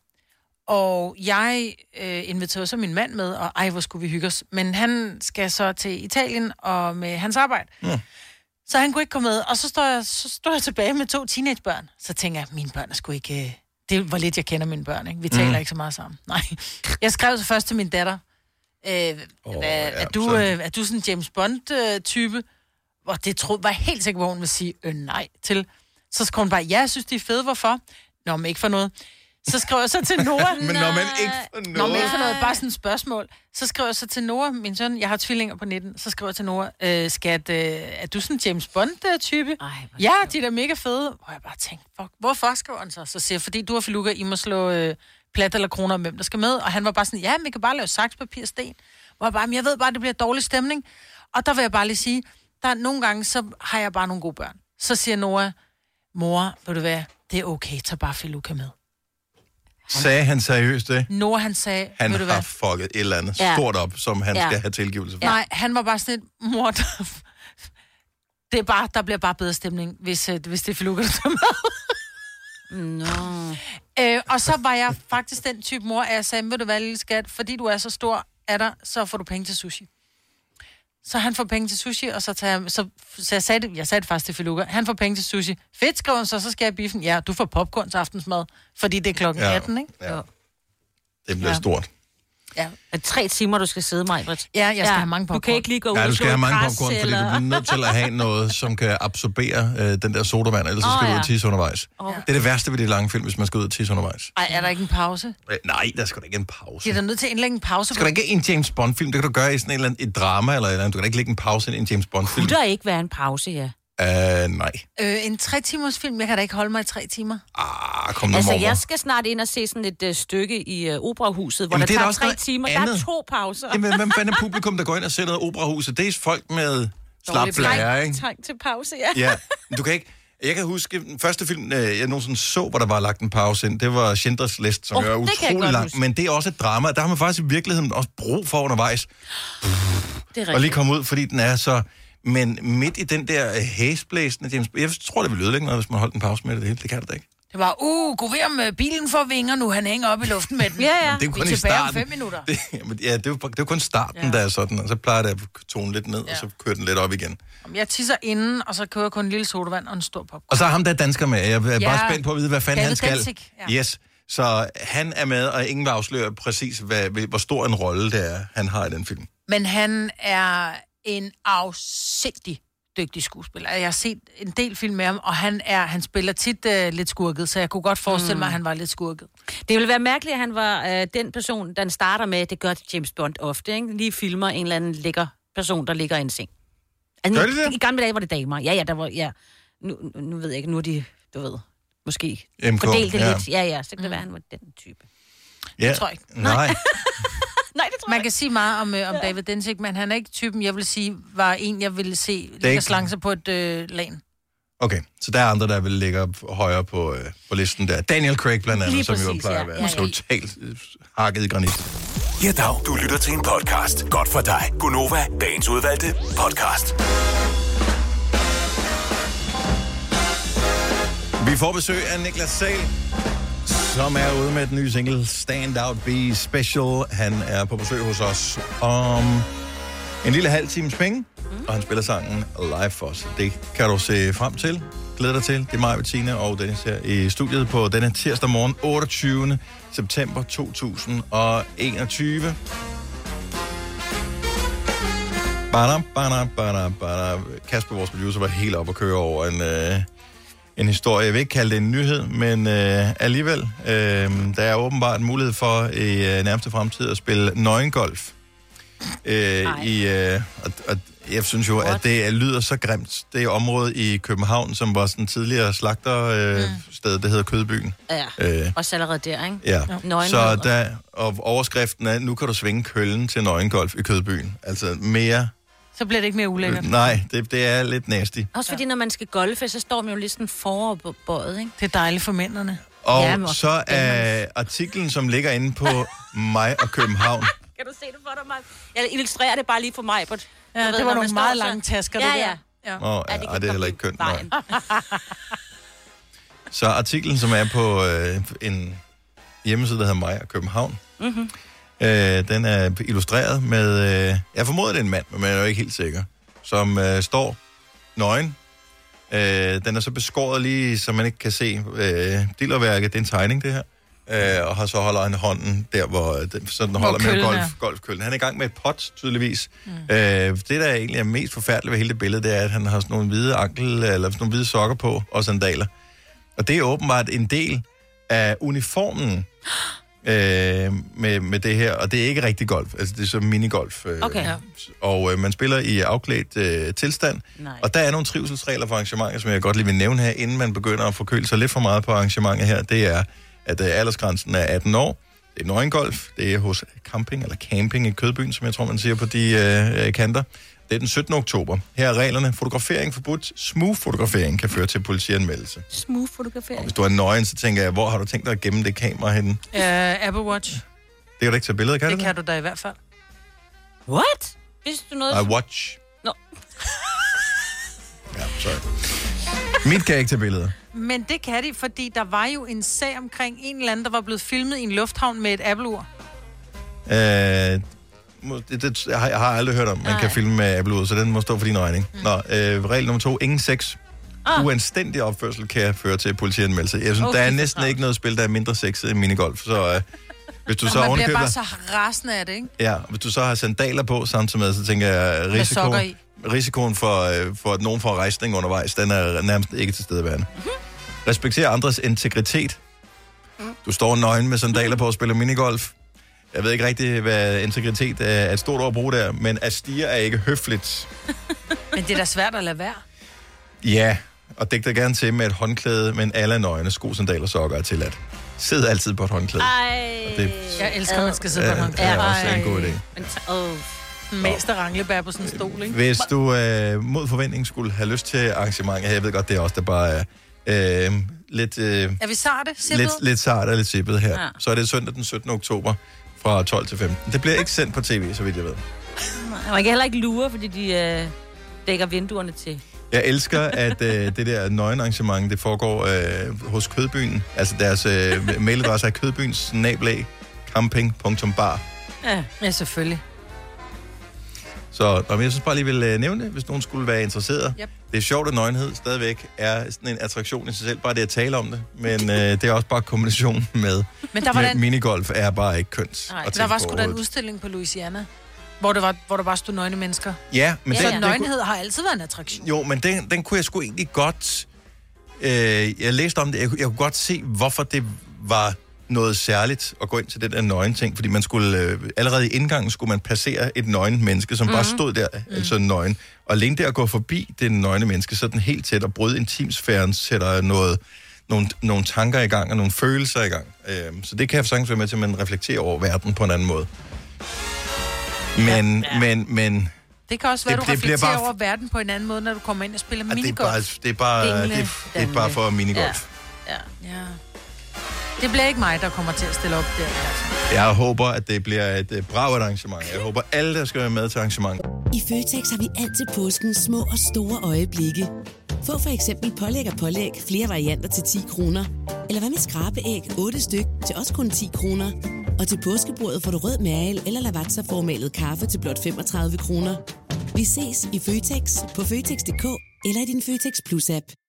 Og jeg øh, inviterede så min mand med, og ej, hvor skulle vi hygge os. Men han skal så til Italien og med hans arbejde. Ja. Så han kunne ikke komme med. Og så står jeg, så står jeg tilbage med to teenagebørn. Så tænker jeg, mine børn er sgu ikke... øh, Det var lidt, jeg kender mine børn, ikke? Vi taler Mhm. ikke så meget sammen. Nej. Jeg skrev så først til min datter, øh, oh, hvad, er, du, øh, er du sådan en James Bond-type? Og det troede, var helt sikker på, at hun ville sige øh, nej til. Så skrev hun bare, ja, jeg synes, de er fede. Hvorfor? Nå, men ikke for noget. Så skrev jeg så til Nora. Men når man ikke for Nå, men noget. ikke for noget, bare sådan et spørgsmål. Så skrev jeg så til Nora, min søn, jeg har tvillinger på 19, så skrev jeg til Nora, øh, skat, øh, er du sådan en James Bond-type? Ja, de er da mega fede. Hvor jeg bare tænkte, fuck, hvorfor skriver han så? Så siger jeg, fordi du og Filuka, I må slå øh, plat eller kroner om, hvem der skal med. Og han var bare sådan, ja, men vi kan bare lave saks, papir, sten. Hvor jeg bare, men jeg ved bare, det bliver dårlig stemning. Og der vil jeg bare lige sige, der er nogle gange, så har jeg bare nogle gode børn. Så siger Nora, mor, ved du hvad, det er okay, tag bare Filuka med. Sagde han seriøst det? Nora, han sagde, Han ved du har hvad, fucket et eller andet Ja. stort op, som han Ja. skal have tilgivelse for. Nej, han var bare sådan et, mor, der, det er bare, der bliver bare bedre stemning, hvis, øh, hvis det er Filuka, der tager med. Nå. Øh, og så var jeg faktisk den type mor, at jeg sagde, ved du hvad, lille skat, fordi du er så stor af dig, så får du penge til sushi. Så han får penge til sushi, og så tager jeg, så, så jeg sagde det, jeg sagde det faktisk til Filuka, han får penge til sushi. Fedt, skrev han så, så skal jeg biffen. Ja, du får popcorn til aftensmad, fordi det er klokken Ja, 18, ikke? ja. Det bliver Ja. stort. Ja. Er tre timer, du skal sidde, mig, Britt? Ja, jeg skal have mange Du popcorn. kan ikke lige gå ud Ja, du skal have mange popcorn, fordi du eller- bliver nødt til at have noget, som kan absorbere øh, den der sodavand, ellers så Åh, skal du ud ja. og tisse undervejs. Åh. Det er det værste ved de lange film, hvis man skal ud og tisse undervejs. Ej, er der ikke en pause? Øh, Nej, der skal da ikke en pause. De er da nødt til at indlægge en pause. Skal der ikke en James Bond-film? Det kan du gøre i sådan et, eller andet, et drama eller et eller andet. Du kan da ikke lægge en pause i en James Bond-film. Kunne der ikke være en pause, ja? Uh, nej. Øh, en tre timers film, jeg kan da ikke holde mig i tre timer. Ah, kom nu, Altså, mormor. jeg skal snart ind og se sådan et uh, stykke i uh, operahuset, hvor Jamen, der det er tager tre timer. Der andet. er to pauser. Jamen, hvem fanden er publikum, der går ind og ser noget operahuset? Det er folk med slap flager, ikke? Trang til pause, ja. Ja, men du kan ikke... Jeg kan huske, den første film, jeg nogensinde så, hvor der var lagt en pause ind, det var Schindlers List, som oh, er utrolig lang. huske. Men det er også et drama. Der har man faktisk i virkeligheden også brug for undervejs. Det er Og lige komme ud, fordi den er så... Men midt i den der øh, hæsblæsende James... Jeg tror, det ville ødelægge noget, hvis man holdt en pause med det hele. Det kan det da ikke. Det var, uh, gå ved om øh, bilen får vinger nu, han hænger op i luften med den. Ja, ja. Men det er jo Vi kun er i tilbage om starten. fem minutter. Det, jamen, ja, det er jo, det jo kun starten, ja. der er sådan, og så plejer det at tone lidt ned, ja. og så kører den lidt op igen. Om Jeg tisser inden, og så kører jeg kun en lille sodavand og en stor pop. Og så er ham der dansker med. Jeg er bare Ja. spændt på at vide, hvad fanden David han skal. Ja. Yes. Så han er med, og ingen vil afsløre præcis, hvad, hvor stor en rolle det er, han har i den film. Men han er en afsindig dygtig skuespiller. Jeg har set en del film med ham, og han er han spiller tit uh, lidt skurket, så jeg kunne godt forestille Mm. mig, at han var lidt skurket. Det ville være mærkeligt, at han var øh, den person, den starter med, det gør James Bond ofte, ikke? Lige filmer en eller anden lækker person, der ligger i en seng. Altså, Gør nu- de det? I gamle dage var det damer. Ja, ja, der var, ja. Nu, nu- ved jeg ikke, nu er de, du ved, måske MK, fordelt det ja. lidt. Ja, ja, så kan det være, han var den type. Ja. tror jeg ikke. Nej. Det Man kan sige meget om, øh, om David Densig, men han er ikke typen, jeg vil sige, var en, jeg ville se ligge slange sig på et øh, lan. Okay, så der er andre, der vil ligge op højere på, øh, på listen der. Daniel Craig blandt andet, Lige som jo præcis, plejer ja. at være Ja, ja. totalt øh, hakket i granit. Ja, dag. Du lytter til en podcast. Godt for dig. Gunova, dagens udvalgte podcast. Vi får besøg af Niklas Sahl, som er ude med den nye single Stand Out Be Special. Han er på besøg hos os om en lille halv times penge, og han spiller sangen live for os. Det kan du se frem til. Glæder dig til. Det er mig, Bettina og Dennis her i studiet på denne tirsdag morgen, 28. september 2021. Badam, badam, badam, badam. Kasper, vores producer, var helt op at køre over en, øh, en historie. Jeg vil ikke kalde det en nyhed, men øh, alligevel. Øh, der er åbenbart en mulighed for i øh, nærmeste fremtid at spille nøgengolf. Øh, i, øh, og, og jeg synes jo, at det er- lyder så grimt. Det er området i København, som var sådan tidligere slagtersted, øh, sted, det hedder Kødbyen. Ja, Øh, også allerede der, ikke? Ja, Nøgenhed. så der, og overskriften er, nu kan du svinge køllen til nøgengolf i Kødbyen. Altså mere, Så bliver det ikke mere ulækkert. nej, det, det er lidt nasty. Også fordi, når man skal golfe, så står man jo lidt sådan foroverbøjet, ikke? Det er dejligt for mændene. Og Ja, så er artiklen, som ligger inde på mig og København. Kan du se det for dig, Maj? Jeg illustrerer det bare lige for mig. På Ja, det var nogle meget lange tasker, ja, det der. Ja, Ja. Oh, ja, det ej, kan det er heller ikke kønt. Så artiklen, som er på øh, en hjemmeside, der hedder Maja København. Mm-hmm. Øh, den er illustreret med, øh, jeg formoder, det er en mand, men man er jo ikke helt sikker, som øh, står nøgen. Øh, den er så beskåret lige, så man ikke kan se øh, dillerværket. Det er en tegning, det her. Øh, og har så holder han hånden der, hvor den, så den Hvor holder med golf, er. golfkøllen. Han er i gang med et pot, tydeligvis. Mm. Øh, det, der egentlig er mest forfærdeligt ved hele det billede, det er, at han har sådan nogle hvide ankel, eller sådan nogle hvide sokker på, og sandaler. Og det er åbenbart en del af uniformen øh, med, med det her, og det er ikke rigtig golf, altså det er så minigolf. Øh, Okay. Ja. Og øh, man spiller i afklædt øh, tilstand, Nej. og der er nogle trivselsregler for arrangementer, som jeg godt lige vil nævne her, inden man begynder at forkøle sig lidt for meget på arrangementet her. Det er, at øh, aldersgrænsen er 18 år. Det er nøgengolf. Det er hos camping, eller camping i Kødbyen, som jeg tror, man siger på de øh, øh, kanter. Det er den 17. oktober. Her er reglerne. Fotografering forbudt. Smooth-fotografering kan føre til politianmeldelse. Smooth fotografering. Hvis du er nøgen, så tænker jeg, hvor har du tænkt dig at gemme det kamera henne? Uh, Apple Watch. Det kan du ikke tage billeder, kan Det du kan du da i hvert fald. What? Vidste du noget? I watch. Nå. Ja, sorry. Mit kan ikke tage billeder. Men det kan de, fordi der var jo en sag omkring en eller anden, der var blevet filmet i en lufthavn med et Apple-ur. Øh, det, det, jeg, har, jeg har aldrig hørt om, man Nej. kan filme med Apple ud, så den må stå for din regning. Mm. Nå, øh, regel nummer to. Ingen sex. Ah. Uanstændig opførsel kan føre til politianmeldelse. Jeg synes, Okay, der er næsten ikke noget spil, der er mindre sexet end minigolf. Så øh, hvis du så man bliver bare så rasende af det, ikke? Ja, hvis du så har sandaler på samtidig med, så tænker jeg, Med risiko, sokker i. risikoen for, øh, for, at nogen får rejsning undervejs, den er nærmest ikke til stedeværende. Mhm. Respekter andres integritet. Mm. Du står nøgen med sandaler på og spiller minigolf. Jeg ved ikke rigtig, hvad integritet er et stort ord at bruge der, men at stige er ikke høfligt. Men det er da svært at lade være. Ja, og dæk dig gerne til med et håndklæde, men alle nøgne, sko, sandaler sokker er tilladt. Sid altid på et håndklæde. Ej. det- Jeg elsker, at man skal sidde på en håndklæde. det er også en god idé. Men oh. Mest ranglebær på sådan en stol, ikke? Hvis du øh, mod forventning skulle have lyst til arrangementet, jeg ved godt, det er også der bare er øh, lidt, øh, Er vi sarte? Sippet? lidt, lidt sart og lidt sippet her. Ja. Så er det søndag den 17. oktober fra 12 til 15. Det bliver ikke sendt på tv, så vidt jeg ved. Man kan heller ikke lure, fordi de øh, dækker vinduerne til. Jeg elsker, at øh, det der nøgenarrangement, det foregår øh, hos Kødbyen. Altså deres øh, mailadresse er kødbyens nabelag camping.bar. Ja, ja selvfølgelig. Så nå, men jeg synes bare lige, vil øh, nævne det, hvis nogen skulle være interesseret. Yep. Det er sjovt, at nøgenhed stadigvæk er sådan en attraktion i sig selv, bare det at tale om det. Men øh, det er også bare kombinationen med, Men der var med den- minigolf er bare ikke kønt. Nej, der var sgu da en udstilling på Louisiana, hvor, det var, hvor der bare stod nøgne mennesker. Ja, men så den, den, nøgenhed har altid været en attraktion. Jo, men den, den kunne jeg sgu egentlig godt... Øh, jeg læste om det, jeg, kunne- jeg kunne godt se, hvorfor det var noget særligt at gå ind til den der nøgen ting, fordi man skulle, øh, allerede i indgangen skulle man passere et nøgen menneske, som mm. bare Mhm. stod der, mm. altså nøgen. Og alene der at gå forbi det nøgne menneske, sådan helt tæt og bryde intimsfæren, sætter noget, nogle, nogle tanker i gang og nogle følelser i gang. Øh, så det kan jeg sagtens være med til, at man reflekterer over verden på en anden måde. Men, ja. men, men Det kan også være, Det- det, du det reflekterer bare- over verden på en anden måde, når du kommer ind og spiller Ja, det er minigolf. bare, det er bare, det, Dingle, det, det er bare for minigolf. Ja. ja. ja. Det bliver ikke mig, der kommer til at stille op der. Altså. Jeg håber, at det bliver et uh, bravet arrangement. Jeg håber, alle, der skal være med til arrangement. I Føtex har vi altid påsken små og store øjeblikke. Få for eksempel pålæg og pålæg flere varianter til 10 kroner. Eller hvad med skrabeæg 8 styk til også kun 10 kroner. Og til påskebordet får du rød mal eller lavatserformalet kaffe til blot 35 kroner. Vi ses i Føtex på Føtex.dk eller i din Føtex Plus-app.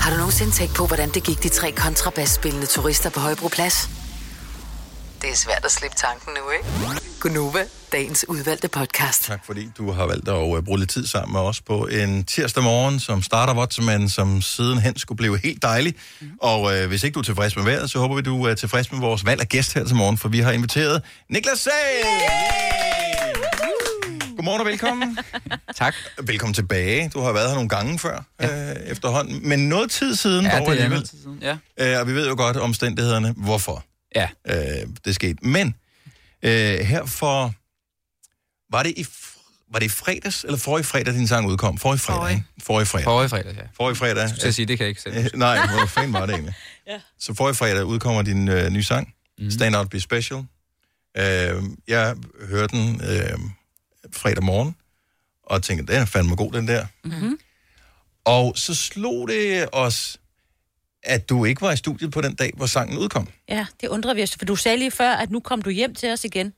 Har du nogensinde tænkt på, hvordan det gik de tre kontrabasspillende turister på Højbroplads? Det er svært at slippe tanken nu, ikke? Gunova, dagens udvalgte podcast. Tak fordi du har valgt at øh, bruge lidt tid sammen med os på en tirsdag morgen, som starter vådt, men som sidenhen skulle blive helt dejlig. Mm. Og øh, hvis ikke du er tilfreds med vejret, så håber vi, du er tilfreds med vores valg af gæst her til morgen, for vi har inviteret Niklas Sahl! Godmorgen og velkommen. tak. Velkommen tilbage. Du har været her nogle gange før ja. øh, efterhånden, men noget tid siden Ja, dog det er noget tid siden, ja. Øh, og vi ved jo godt omstændighederne, hvorfor ja. øh, det skete. Men øh, her for... Var det i var det i fredags, eller forrige fredag, din sang udkom? Forrige fredag, ikke? Forrige fredag. Forrige fredag, ja. Forrige fredag. Skulle til at sige, det kan jeg ikke selv Øh, nej, hvor fanden var det egentlig? ja. Så forrige fredag udkommer din øh, nye sang, mm. Stand Out Be Special. Øh, jeg hørte den øh, fredag morgen, og tænkte, den er fandme god, den der. Mm-hmm. Og så slog det os, at du ikke var i studiet på den dag, hvor sangen udkom. Ja, det undrer vi os, for du sagde lige før, at nu kom du hjem til os igen.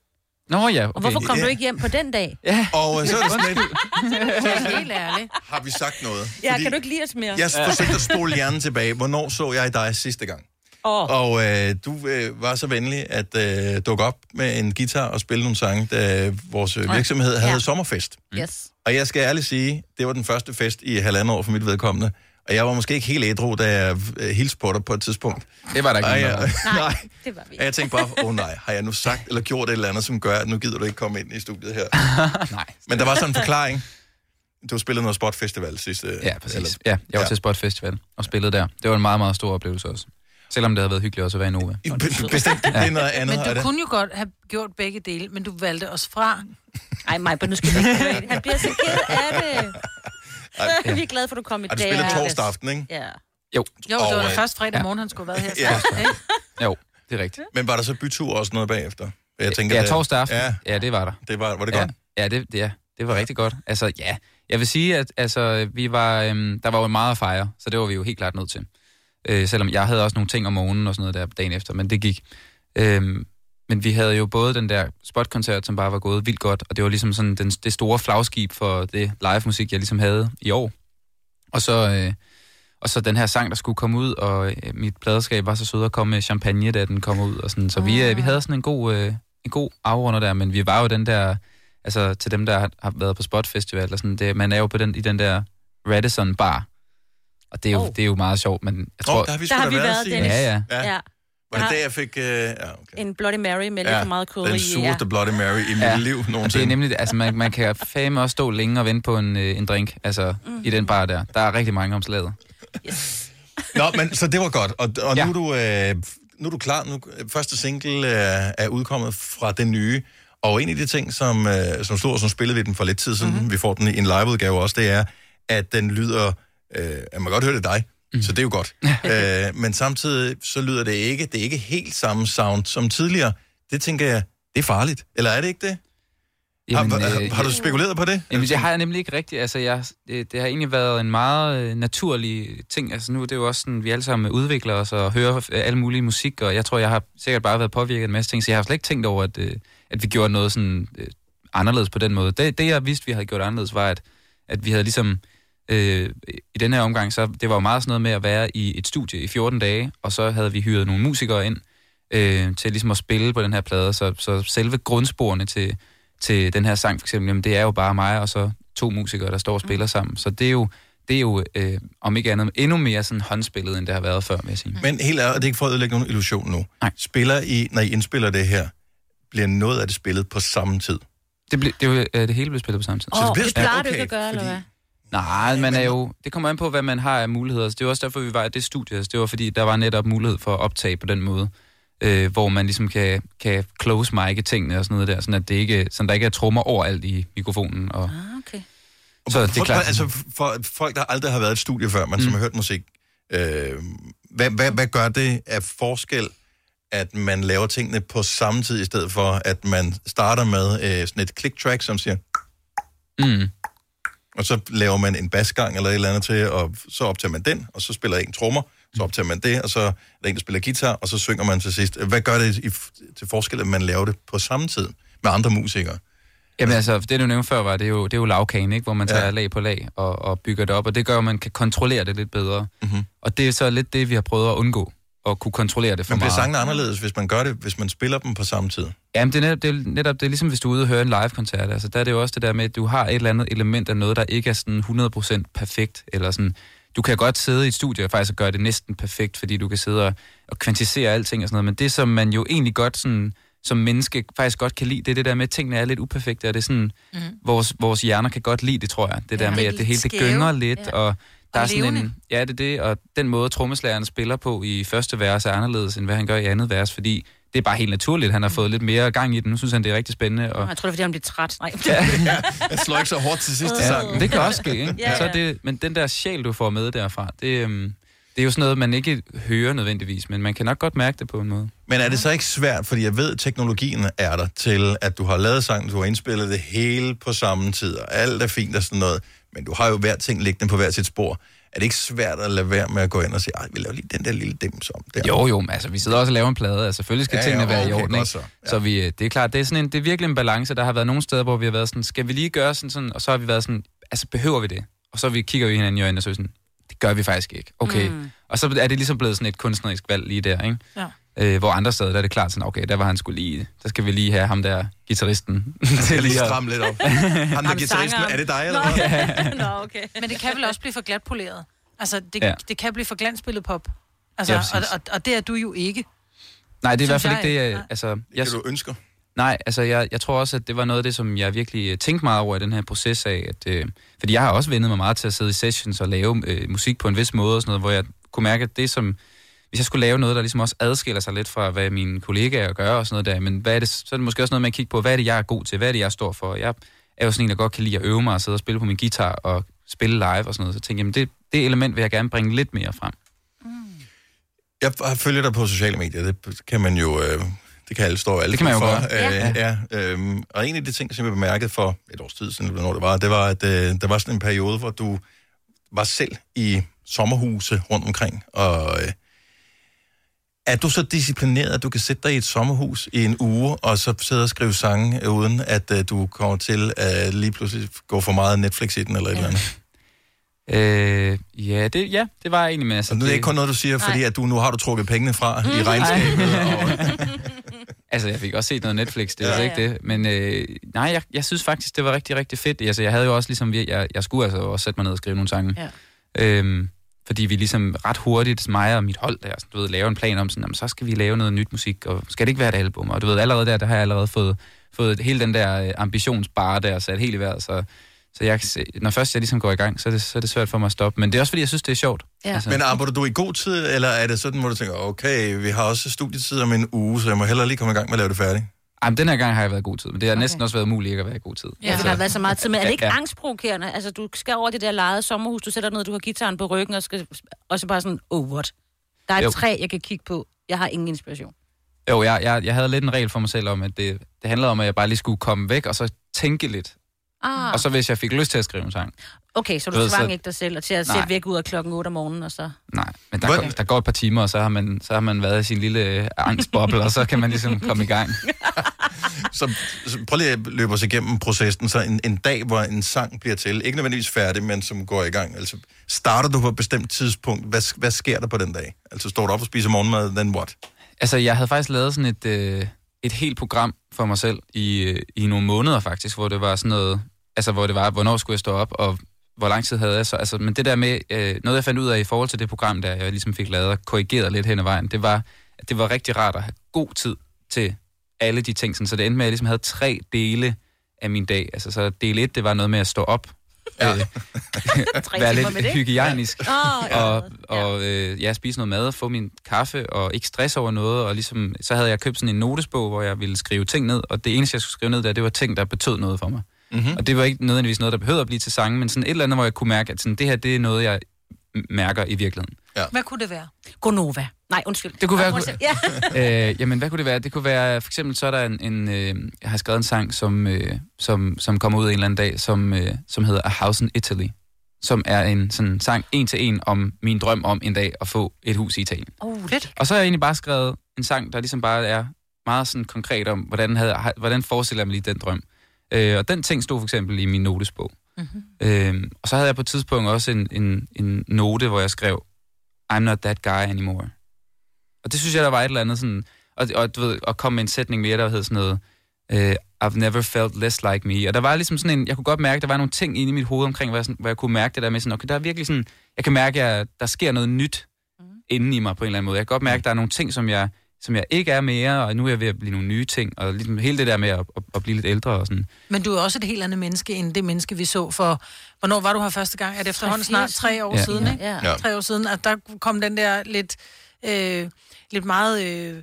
Nå ja, okay. Og hvorfor kom Ja. du ikke hjem på den dag? Ja. Og øh, så er det sådan lidt, Helt ærligt. har vi sagt noget? Ja, kan du ikke lide os mere? Jeg forsøgte at spole hjernen tilbage. Hvornår så jeg dig sidste gang? Åh. Og øh, du øh, var så venlig at øh, dukke op med en guitar og spille nogle sange, da vores øh, virksomhed havde Ja. ja. sommerfest. Yes. Og jeg skal ærligt sige, det var den første fest i halvandet år for mit vedkommende. Og jeg var måske ikke helt ædru, da jeg øh, hilste på dig på et tidspunkt. Det var der ikke Og jeg, der nej. Det var vi. Og jeg tænkte bare, åh oh, nej, har jeg nu sagt eller gjort et eller andet, som gør, at nu gider du ikke komme ind i studiet her? nej. Men der var sådan en forklaring. Du spillede noget spotfestival sidste... Ja, præcis. Ja, jeg var til Spot Festival og spillede der. Det var en meget, meget stor oplevelse også. Selvom det havde været hyggeligt også at være i Nova. Bestemt, det er noget andet. Men og du det- kunne jo godt have gjort begge dele, men du valgte os fra. Ej, mig, nu skal vi ikke. Han bliver så ked af det. Ej, vi er glade for, at du kom i Og dag. du spiller torsdag aften, ikke? Ja. Jo. Jo, det Og, var da først fredag ja. morgen, han skulle have været her. Ja. Jo, det er rigtigt. Men var der så bytur også noget bagefter? Jeg tænker, ja, det- torsdag aften. Ja, Ja, det var der. det var, var det godt? Ja, det, ja, det var rigtig godt. Altså, ja. Jeg vil sige, at altså, vi var, øhm, der var jo meget at fejre, så det var vi jo helt klart nødt til. Øh, selvom jeg havde også nogle ting om morgenen og sådan noget der dagen efter, men det gik. Øhm, men vi havde jo både den der spotkoncert, som bare var gået vildt godt, og det var ligesom sådan den, det store flagskib for det live musik, jeg ligesom havde i år. Og så, øh, og så den her sang, der skulle komme ud, og øh, mit pladeskab var så sød at komme med champagne, da den kom ud. Og sådan. Så vi, øh, vi havde sådan en god, øh, en god afrunder der, men vi var jo den der, altså til dem, der har, har været på Spot Festival, og sådan, det, man er jo på den, i den der Radisson bar. Og det er jo, Oh. det er jo meget sjovt, men jeg tror... Åh, der har vi Der har vi været. Dennis. Ja, ja. Ja. ja. Var det Ja. der, jeg fik... Øh, ja, okay. En Bloody Mary med lidt for meget krydderi. den sureste Bloody Mary i mit Ja. liv Og det er nogensinde. nemlig, altså man, man kan fame også stå længe og vente på en, øh, en drink, altså mm. i den bar der. Der er rigtig mange om slaget. Nå, men så det var godt. Og, og Ja. nu, er du, øh, nu er du klar. Nu, første single er, er udkommet fra den nye. Og en af de ting, som, øh, som stod og som spillede vi den for lidt tid siden, mm-hmm. vi får den i en liveudgave også, det er, at den lyder... Øh, man kan godt høre det dig, mm. så det er jo godt. øh, men samtidig så lyder det ikke, det er ikke helt samme sound som tidligere. Det tænker jeg, det er farligt. Eller er det ikke det? Jamen, har, har, øh, har du spekuleret på det? Jamen, det har jeg nemlig ikke rigtigt. Altså, jeg, det, det har egentlig været en meget øh, naturlig ting. Altså, nu er det jo også sådan, vi alle sammen udvikler os og hører øh, alle mulige musik, og jeg tror, jeg har sikkert bare været påvirket af en masse ting, så jeg har slet ikke tænkt over, at, øh, at vi gjorde noget sådan øh, anderledes på den måde. Det, det, jeg vidste, vi havde gjort anderledes, var, at, at vi havde ligesom øh, i den her omgang, så det var jo meget sådan noget med at være i et studie i 14 dage, og så havde vi hyret nogle musikere ind øh, til ligesom at spille på den her plade, så, så selve grundsporene til, til den her sang for eksempel, jamen, det er jo bare mig og så to musikere, der står og spiller sammen. Så det er jo, det er jo øh, om ikke andet, endnu mere sådan håndspillet, end det har været før, vil jeg sige. Men helt ærligt, og det er ikke for at ødelægge nogen illusion nu. Nej. Spiller I, når I indspiller det her, bliver noget af det spillet på samme tid? Det, ble, det, er øh, det hele blev spillet på samme tid. Åh, det bliver det plejer du Okay, ikke at gøre, eller fordi- hvad? Nej, man er jo, det kommer an på, hvad man har af muligheder. Så det er også derfor, vi var i det studie. Altså, det var fordi, der var netop mulighed for at optage på den måde, øh, hvor man ligesom kan, kan close mic'e tingene og sådan noget der, sådan at det ikke, sådan der ikke er trommer overalt i mikrofonen. Og, Ah, okay. så det er for, klart. Altså, for folk, der aldrig har været i et studie før, men mm. som har hørt musik, øh, hvad, hvad, hvad gør det af forskel, at man laver tingene på samme tid, i stedet for, at man starter med øh, sådan et click track, som siger, Mm. Og så laver man en basgang eller et eller andet til, og så optager man den, og så spiller en trommer, så optager man det, og så er der en, der spiller guitar, og så synger man til sidst. Hvad gør det i, til forskel, at man laver det på samme tid med andre musikere? Jamen altså, det du nævnte før, var, det er jo, det er jo lavkagen, ikke? hvor man tager Ja. lag på lag og, og bygger det op, og det gør, at man kan kontrollere det lidt bedre. Mhm. Og det er så lidt det, vi har prøvet at undgå. At kunne kontrollere det for Men bliver meget. sangene anderledes, hvis man gør det, hvis man spiller dem på samme tid? Jamen, det er netop det, er, netop, det er ligesom, hvis du er ude og høre en live-koncert. Altså, der er det jo også det der med, at du har et eller andet element af noget, der ikke er sådan 100% perfekt. Eller sådan, du kan godt sidde i et studie og faktisk gøre det næsten perfekt, fordi du kan sidde og, og kvantisere alting og sådan noget. Men det, som man jo egentlig godt sådan, som menneske faktisk godt kan lide, det er det der med, at tingene er lidt uperfekte, og det er sådan, mm. vores, vores hjerner kan godt lide det, tror jeg. Det der med, at det hele det gynger lidt, ja. og der Og er sådan en, ja, det er det, og den måde, trommeslageren spiller på i første vers er anderledes, end hvad han gør i andet vers, fordi det er bare helt naturligt. Han har fået lidt mere gang i den. Nu synes han, det er rigtig spændende. Og... Jeg tror, det er, fordi han bliver træt. Nej. Jeg slår ikke så hårdt til sidste Ja, sang. det kan også ske, ikke? Ja, Så ja. det, men den der sjæl, du får med derfra, det, øhm, det er jo sådan noget, man ikke hører nødvendigvis, men man kan nok godt mærke det på en måde. Men er det så ikke svært, fordi jeg ved, at teknologien er der til, at du har lavet sangen, du har indspillet det hele på samme tid, og alt er fint og sådan noget, men du har jo hver ting liggende på hver sit spor. Er det ikke svært at lade være med at gå ind og sige, ej, vi laver lige den der lille dims om der? Jo, jo, men altså, vi sidder også og laver en plade, altså selvfølgelig skal Ja, ja, tingene ja, være i okay, orden, ikke? så. Så, så vi, øh, det er klart, det er, sådan en, det er virkelig en balance. Der har været nogle steder, hvor vi har været sådan, skal vi lige gøre sådan, sådan, og så har vi været sådan, altså behøver vi det? Og så vi kigger vi hinanden i øjnene og så er vi sådan, det gør vi faktisk ikke. Okay. Mm. Og så er det ligesom blevet sådan et kunstnerisk valg lige der, ikke? Ja. Øh, hvor andre steder, der er det klart sådan, okay, der var han skulle lige, der skal vi lige have ham der, gitarristen. skal lige at- stramme lidt op. Ham der sangeren. er det dig, eller hvad? Nå, okay. Men det kan vel også blive for glatpoleret. Altså, det, Ja. det kan blive for glansbilledet pop. Altså, Ja, og, og, og det er du jo ikke. Nej, det er i hvert fald ikke jeg det, jeg, altså... Jeg, Det du ønsker? Nej, altså jeg, jeg tror også, at det var noget af det, som jeg virkelig øh, tænkte meget over i den her proces af, at, øh, fordi jeg har også vendet mig meget til at sidde i sessions og lave øh, musik på en vis måde og sådan noget, hvor jeg kunne mærke, at det som, hvis jeg skulle lave noget, der ligesom også adskiller sig lidt fra, hvad mine kollegaer gør og sådan noget der, men hvad er det, så er det måske også noget med at kigge på, hvad er det, jeg er god til, hvad er det, jeg står for. Jeg er jo sådan en, der godt kan lide at øve mig og sidde og spille på min guitar og spille live og sådan noget, så tænkte jeg, jamen det, det element vil jeg gerne bringe lidt mere frem. Jeg har følger dig på sociale medier, det kan man jo... Øh, det kan alle stå alle Det kan man jo for. gøre. Øh, ja. øhm, og en af de ting, som jeg bemærkede for et års tid siden, hvornår det var, det var, at øh, der var sådan en periode, hvor du var selv i sommerhuse rundt omkring, og øh, er du så disciplineret, at du kan sætte dig i et sommerhus i en uge, og så sidde og skrive sange, øh, uden at øh, du kommer til at lige pludselig gå for meget Netflix i den, eller et eller andet? Øh, ja, det, ja, det var egentlig med. Altså, Og nu er det ikke kun noget, du siger, fordi Nej. at du nu har du trukket pengene fra i Mm. regnskabet. Og, Altså, jeg fik også set noget Netflix, det er Ja. ja, ikke det. Men øh, nej, jeg, jeg synes faktisk, det var rigtig, rigtig fedt. Altså, jeg havde jo også ligesom, jeg, jeg skulle altså også sætte mig ned og skrive nogle sange. Ja. Øhm, fordi vi ligesom ret hurtigt, mig og mit hold der, sådan, du ved, lave en plan om sådan, jamen, så skal vi lave noget nyt musik, og skal det ikke være et album? Og du ved, allerede der, der har jeg allerede fået, fået hele den der øh, ambitionsbare der sat helt i vejret, så, så jeg, når først jeg ligesom går i gang, så er, det, så er det svært for mig at stoppe. Men det er også fordi, jeg synes, det er sjovt. Ja. Altså. Men arbejder du i god tid, eller er det sådan, hvor du tænker, okay, vi har også studietid om en uge, så jeg må hellere lige komme i gang med at lave det færdigt? Ej, men den her gang har jeg været i god tid, men det har okay. næsten også været umuligt ikke at være i god tid. Ja, for der har været så meget tid. Men er det ikke Ja. angstprovokerende? Altså, du skal over det der lejede sommerhus, du sætter ned, du har gitaren på ryggen, og skal også bare sådan, oh, what? Der er et Jo. træ, jeg kan kigge på. Jeg har ingen inspiration. Jo, jeg, jeg, jeg havde lidt en regel for mig selv om, at det, det handlede om, at jeg bare lige skulle komme væk, og så tænke lidt. Ah, Og så hvis jeg fik lyst til at skrive en sang. okay, så Du du tvang så- ikke dig selv og til at sætte væk ud af klokken 8 om morgenen, og så... Nej, men der, går, der går et par timer, og så har man, så har man været i sin lille øh, angstboble, og så kan man ligesom komme i gang. Så, så prøv lige at løbe os igennem processen. Så en, en dag, hvor en sang bliver til, ikke nødvendigvis færdig, men som går i gang. Altså, starter du på et bestemt tidspunkt? Hvad, hvad sker der på den dag? Altså, står du op og spiser morgenmad, then what? Altså, jeg havde faktisk lavet sådan et, øh, et helt program for mig selv i, øh, i nogle måneder faktisk, hvor det var sådan noget, altså hvor det var, hvornår skulle jeg stå op, og hvor lang tid havde jeg så, altså, men det der med, øh, noget jeg fandt ud af i forhold til det program, der jeg ligesom fik lavet og korrigeret lidt hen ad vejen, det var, at det var rigtig rart at have god tid til alle de ting, sådan, så det endte med, at jeg ligesom havde tre dele af min dag. Altså, så del 1, det var noget med at stå op, ja. øh, være timer med lidt det? hygiejnisk, Åh, ja. og, og øh, ja, spise noget mad, få min kaffe, og ikke stress over noget, og ligesom, så havde jeg købt sådan en notesbog, hvor jeg ville skrive ting ned, og det eneste, jeg skulle skrive ned der, det var ting, der betød noget for mig. Mm-hmm. Og det var ikke nødvendigvis noget, der behøvede at blive til sange, men sådan et eller andet, hvor jeg kunne mærke, at sådan, det her, det er noget, jeg mærker i virkeligheden. Ja. Hvad kunne det være? Gonova. Nej, undskyld. Det kunne være-. Ja. øh, jamen, hvad kunne det være? Det kunne være, for eksempel, så er der en, en øh, jeg har skrevet en sang, som, øh, som, som kommer ud en eller anden dag, som, øh, som hedder A House in Italy, som er en sådan sang en til en om min drøm om en dag at få et hus i Italien. Oh, lidt. Og så har jeg egentlig bare skrevet en sang, der ligesom bare er meget sådan konkret om, hvordan, havde, hvordan forestiller jeg mig lige den drøm. Øh, og den ting stod for eksempel i min notesbog. Mm-hmm. Øh, og så havde jeg på et tidspunkt også en, en, en note, hvor jeg skrev, I'm not that guy anymore. og det synes jeg, der var et eller andet sådan... Og, og du ved, at komme med en sætning mere, der hed sådan noget... Øh, I've never felt less like me. Og der var ligesom sådan en... Jeg kunne godt mærke, der var nogle ting inde i mit hoved omkring, hvor jeg, sådan, hvor jeg kunne mærke det der med sådan... Okay, der er virkelig sådan... Jeg kan mærke, at der sker noget nyt mm. inden i mig på en eller anden måde. Jeg kan godt mærke, at der er nogle ting, som jeg, som jeg ikke er mere, og nu er jeg ved at blive nogle nye ting. Og ligesom hele det der med at, at, at blive lidt ældre og sådan... Men du er også et helt andet menneske, end det menneske, vi så for... Hvornår var du her første gang? Er det efterhånden snart tre år Ja. siden, ikke? Ja. Ja. Tre år siden, at der kom den der lidt... Øh, lidt meget... Øh,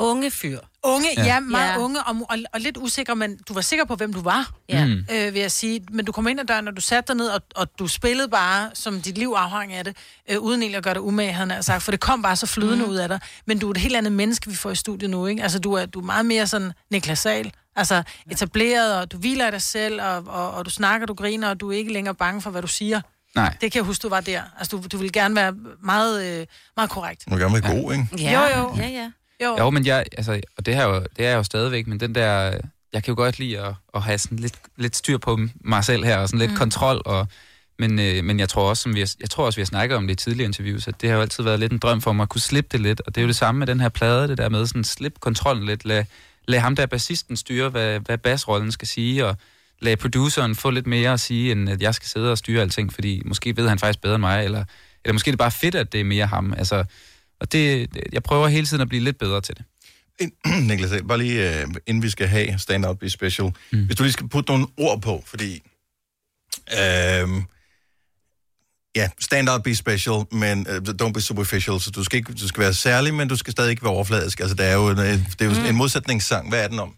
Unge fyr. Unge, Ja. ja, ja meget Ja. ja. unge og, og, og lidt usikker, men du var sikker på, hvem du var, Ja. Mm. øh, vil jeg sige. Men du kom ind ad døren, og du satte dig ned, og, og du spillede bare, som dit liv afhang af det, øh, uden egentlig at gøre det umage, havde jeg sagt, for det kom bare så flydende mm. ud af dig. Men du er et helt andet menneske, vi får i studiet nu, ikke? Altså, du er, du er meget mere sådan Niklas Sahl, altså etableret, og du hviler i dig selv, og, og, og du snakker, du griner, og du er ikke længere bange for, hvad du siger. Nej. Det kan jeg huske, du var der. Altså, du, du ville gerne være meget, øh, meget korrekt. Du må gerne være god, ikke? Jo, jo. Ja, ja. Jo. Jo, men jeg, altså, og det, her jo, det er jeg jo stadigvæk, men den der, jeg kan jo godt lide at, at have sådan lidt, lidt styr på mig selv her, og sådan lidt Mm. kontrol, og, men, øh, men jeg tror også, som vi har, jeg tror også, vi har snakket om det i tidligere interviews, at det har jo altid været lidt en drøm for mig at kunne slippe det lidt, og det er jo det samme med den her plade, det der med sådan slip kontrollen lidt, lad, lad ham der bassisten styre, hvad, hvad bassrollen skal sige, og lad produceren få lidt mere at sige, end at jeg skal sidde og styre alting, fordi måske ved han faktisk bedre end mig, eller, eller måske er det bare fedt, at det er mere ham, altså, og det, jeg prøver hele tiden at blive lidt bedre til det. Niklas, bare lige øh, inden vi skal have Stand Out Be Special. Mm. Hvis du lige skal putte nogle ord på, fordi... Øh, ja, Stand Out Be Special, men uh, don't be superficial. Så du skal, ikke, du skal være særlig, men du skal stadig ikke være overfladisk. Altså, det er jo, en, det er jo mm. en modsætningssang. Hvad er den om?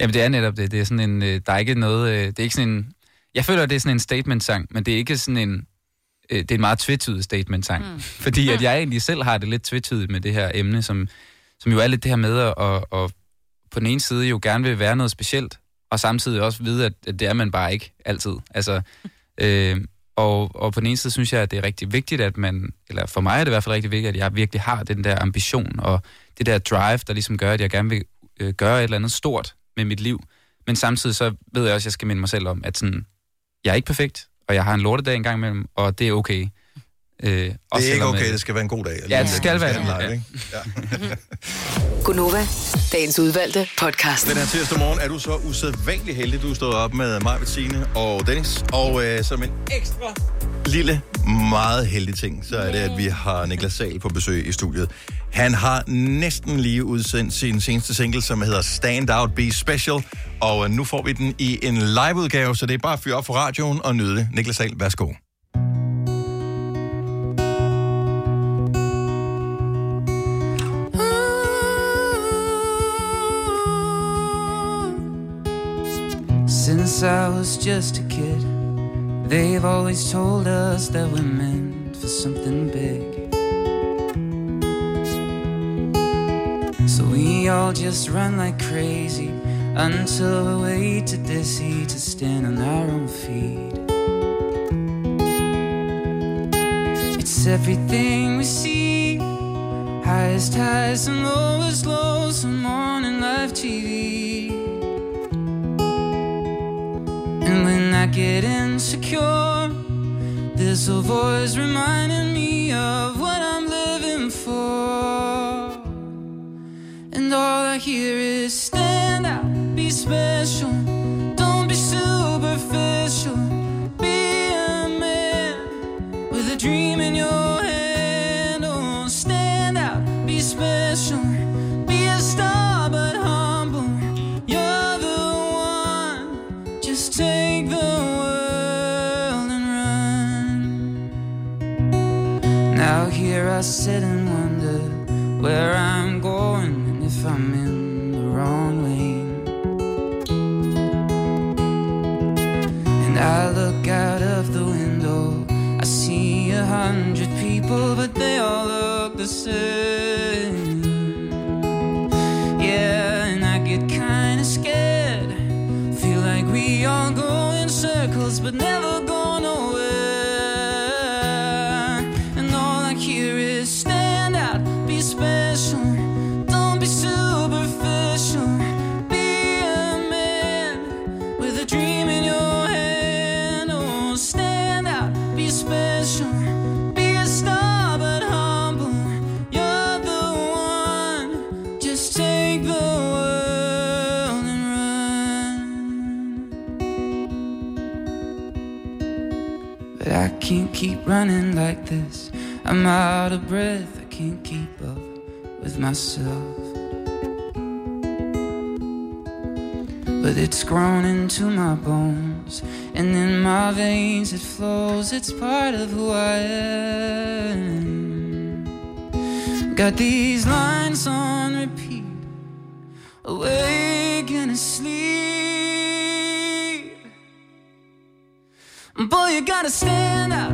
Jamen, det er netop det. Det er sådan en, øh, der er ikke noget, øh, det er ikke sådan en, jeg føler, at det er sådan en statement-sang, men det er ikke sådan en, øh, det er en meget tvetydig statement-sang. Mm. Fordi at jeg egentlig selv har det lidt tvetydigt med det her emne, som, som jo er lidt det her med at, at, at på den ene side jo gerne vil være noget specielt, og samtidig også vide, at, at det er man bare ikke altid. Altså, øh, og, og på den ene side synes jeg, at det er rigtig vigtigt, at man, eller for mig er det i hvert fald rigtig vigtigt, at jeg virkelig har den der ambition, og det der drive, der ligesom gør, at jeg gerne vil øh, gøre et eller andet stort med mit liv. Men samtidig så ved jeg også, at jeg skal minde mig selv om, at sådan, jeg er ikke perfekt, og jeg har en lortedag en gang imellem, og det er okay. Øh, Det er ikke okay, det skal være en god dag. Ja, det skal være en ja. ikke? Gunova, dagens udvalgte podcast. Den her tirsdag morgen er du så usædvanlig heldig. Du stået op med mig, Bettine og Dennis. Og øh, som en ekstra lille, meget heldig ting, så er det, at vi har Niklas Sahl på besøg i studiet. Han har næsten lige udsendt sin seneste single, som hedder Stand Out Be Special. Og øh, nu får vi den i en liveudgave, så det er bare at fyre op for radioen og nyde det. Niklas Sahl, værsgo. Since I was just a kid, they've always told us that we're meant for something big. We all just run like crazy until we're way too dizzy to stand on our own feet. It's everything we see, highest highs and lowest lows, and morning live TV. And when I get insecure, this a voice reminding me of what I'm living for. And all I hear is stand out, be special, this. I'm out of breath, I can't keep up with myself. But it's grown into my bones, and in my veins it flows. It's part of who I am. Got these lines on repeat, awake and asleep. Boy, you gotta stand up,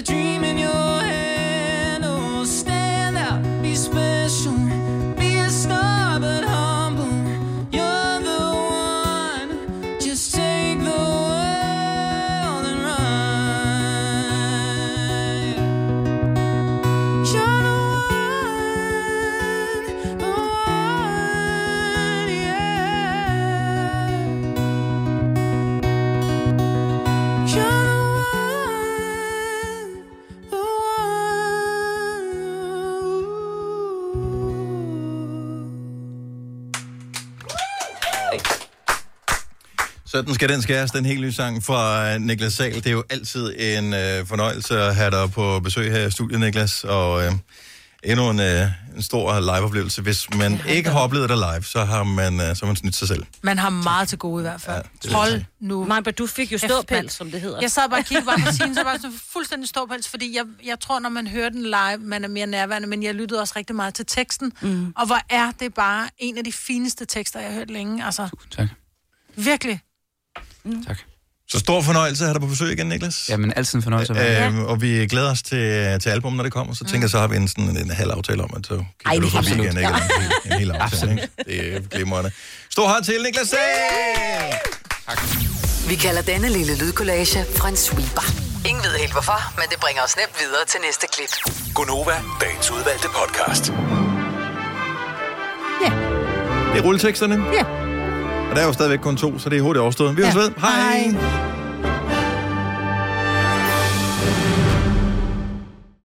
a dream in your hand. Oh, stand up, be special. Sådan skal den skæres, den helt nye sang fra øh, Niklas Sahl. Det er jo altid en øh, fornøjelse at have dig på besøg her i studiet, Niklas. Og øh, endnu en, øh, en stor live-oplevelse. Hvis man ja, ikke har oplevet dig live, så har man, øh, så har man snydt sig selv. Man har meget til gode i hvert fald. det Ja, Hold nu. Majbert, du fik jo ståpels, som det hedder. Jeg sad bare og kiggede bare på scenen, så var jeg fuldstændig ståpels, fordi jeg, jeg tror, når man hører den live, man er mere nærværende, men jeg lyttede også rigtig meget til teksten. Mm. Og hvor er det bare en af de fineste tekster, jeg har hørt længe. Altså, Tak. virkelig. Så stor fornøjelse at have dig på besøg igen, Niklas. Jamen, altid en fornøjelse at være her. Øh, og vi glæder os til, til album, når det kommer. Så tænker jeg, så har vi en, sådan en, en halv aftale om, at så kan du forbi igen, ikke? En, hel- en hel aftale, ikke? Det er glimrende. Stor hånd til, Niklas Sahl! Vi kalder denne lille lydkollage en sweeper. Ingen ved helt hvorfor, men det bringer os nemt videre til næste klip. Gonova, dagens udvalgte podcast. Det er rulleteksterne. Ja. Og der er jo stadigvæk kun to, så det er hurtigt overstået. Vi høres ved. Hej. Hej.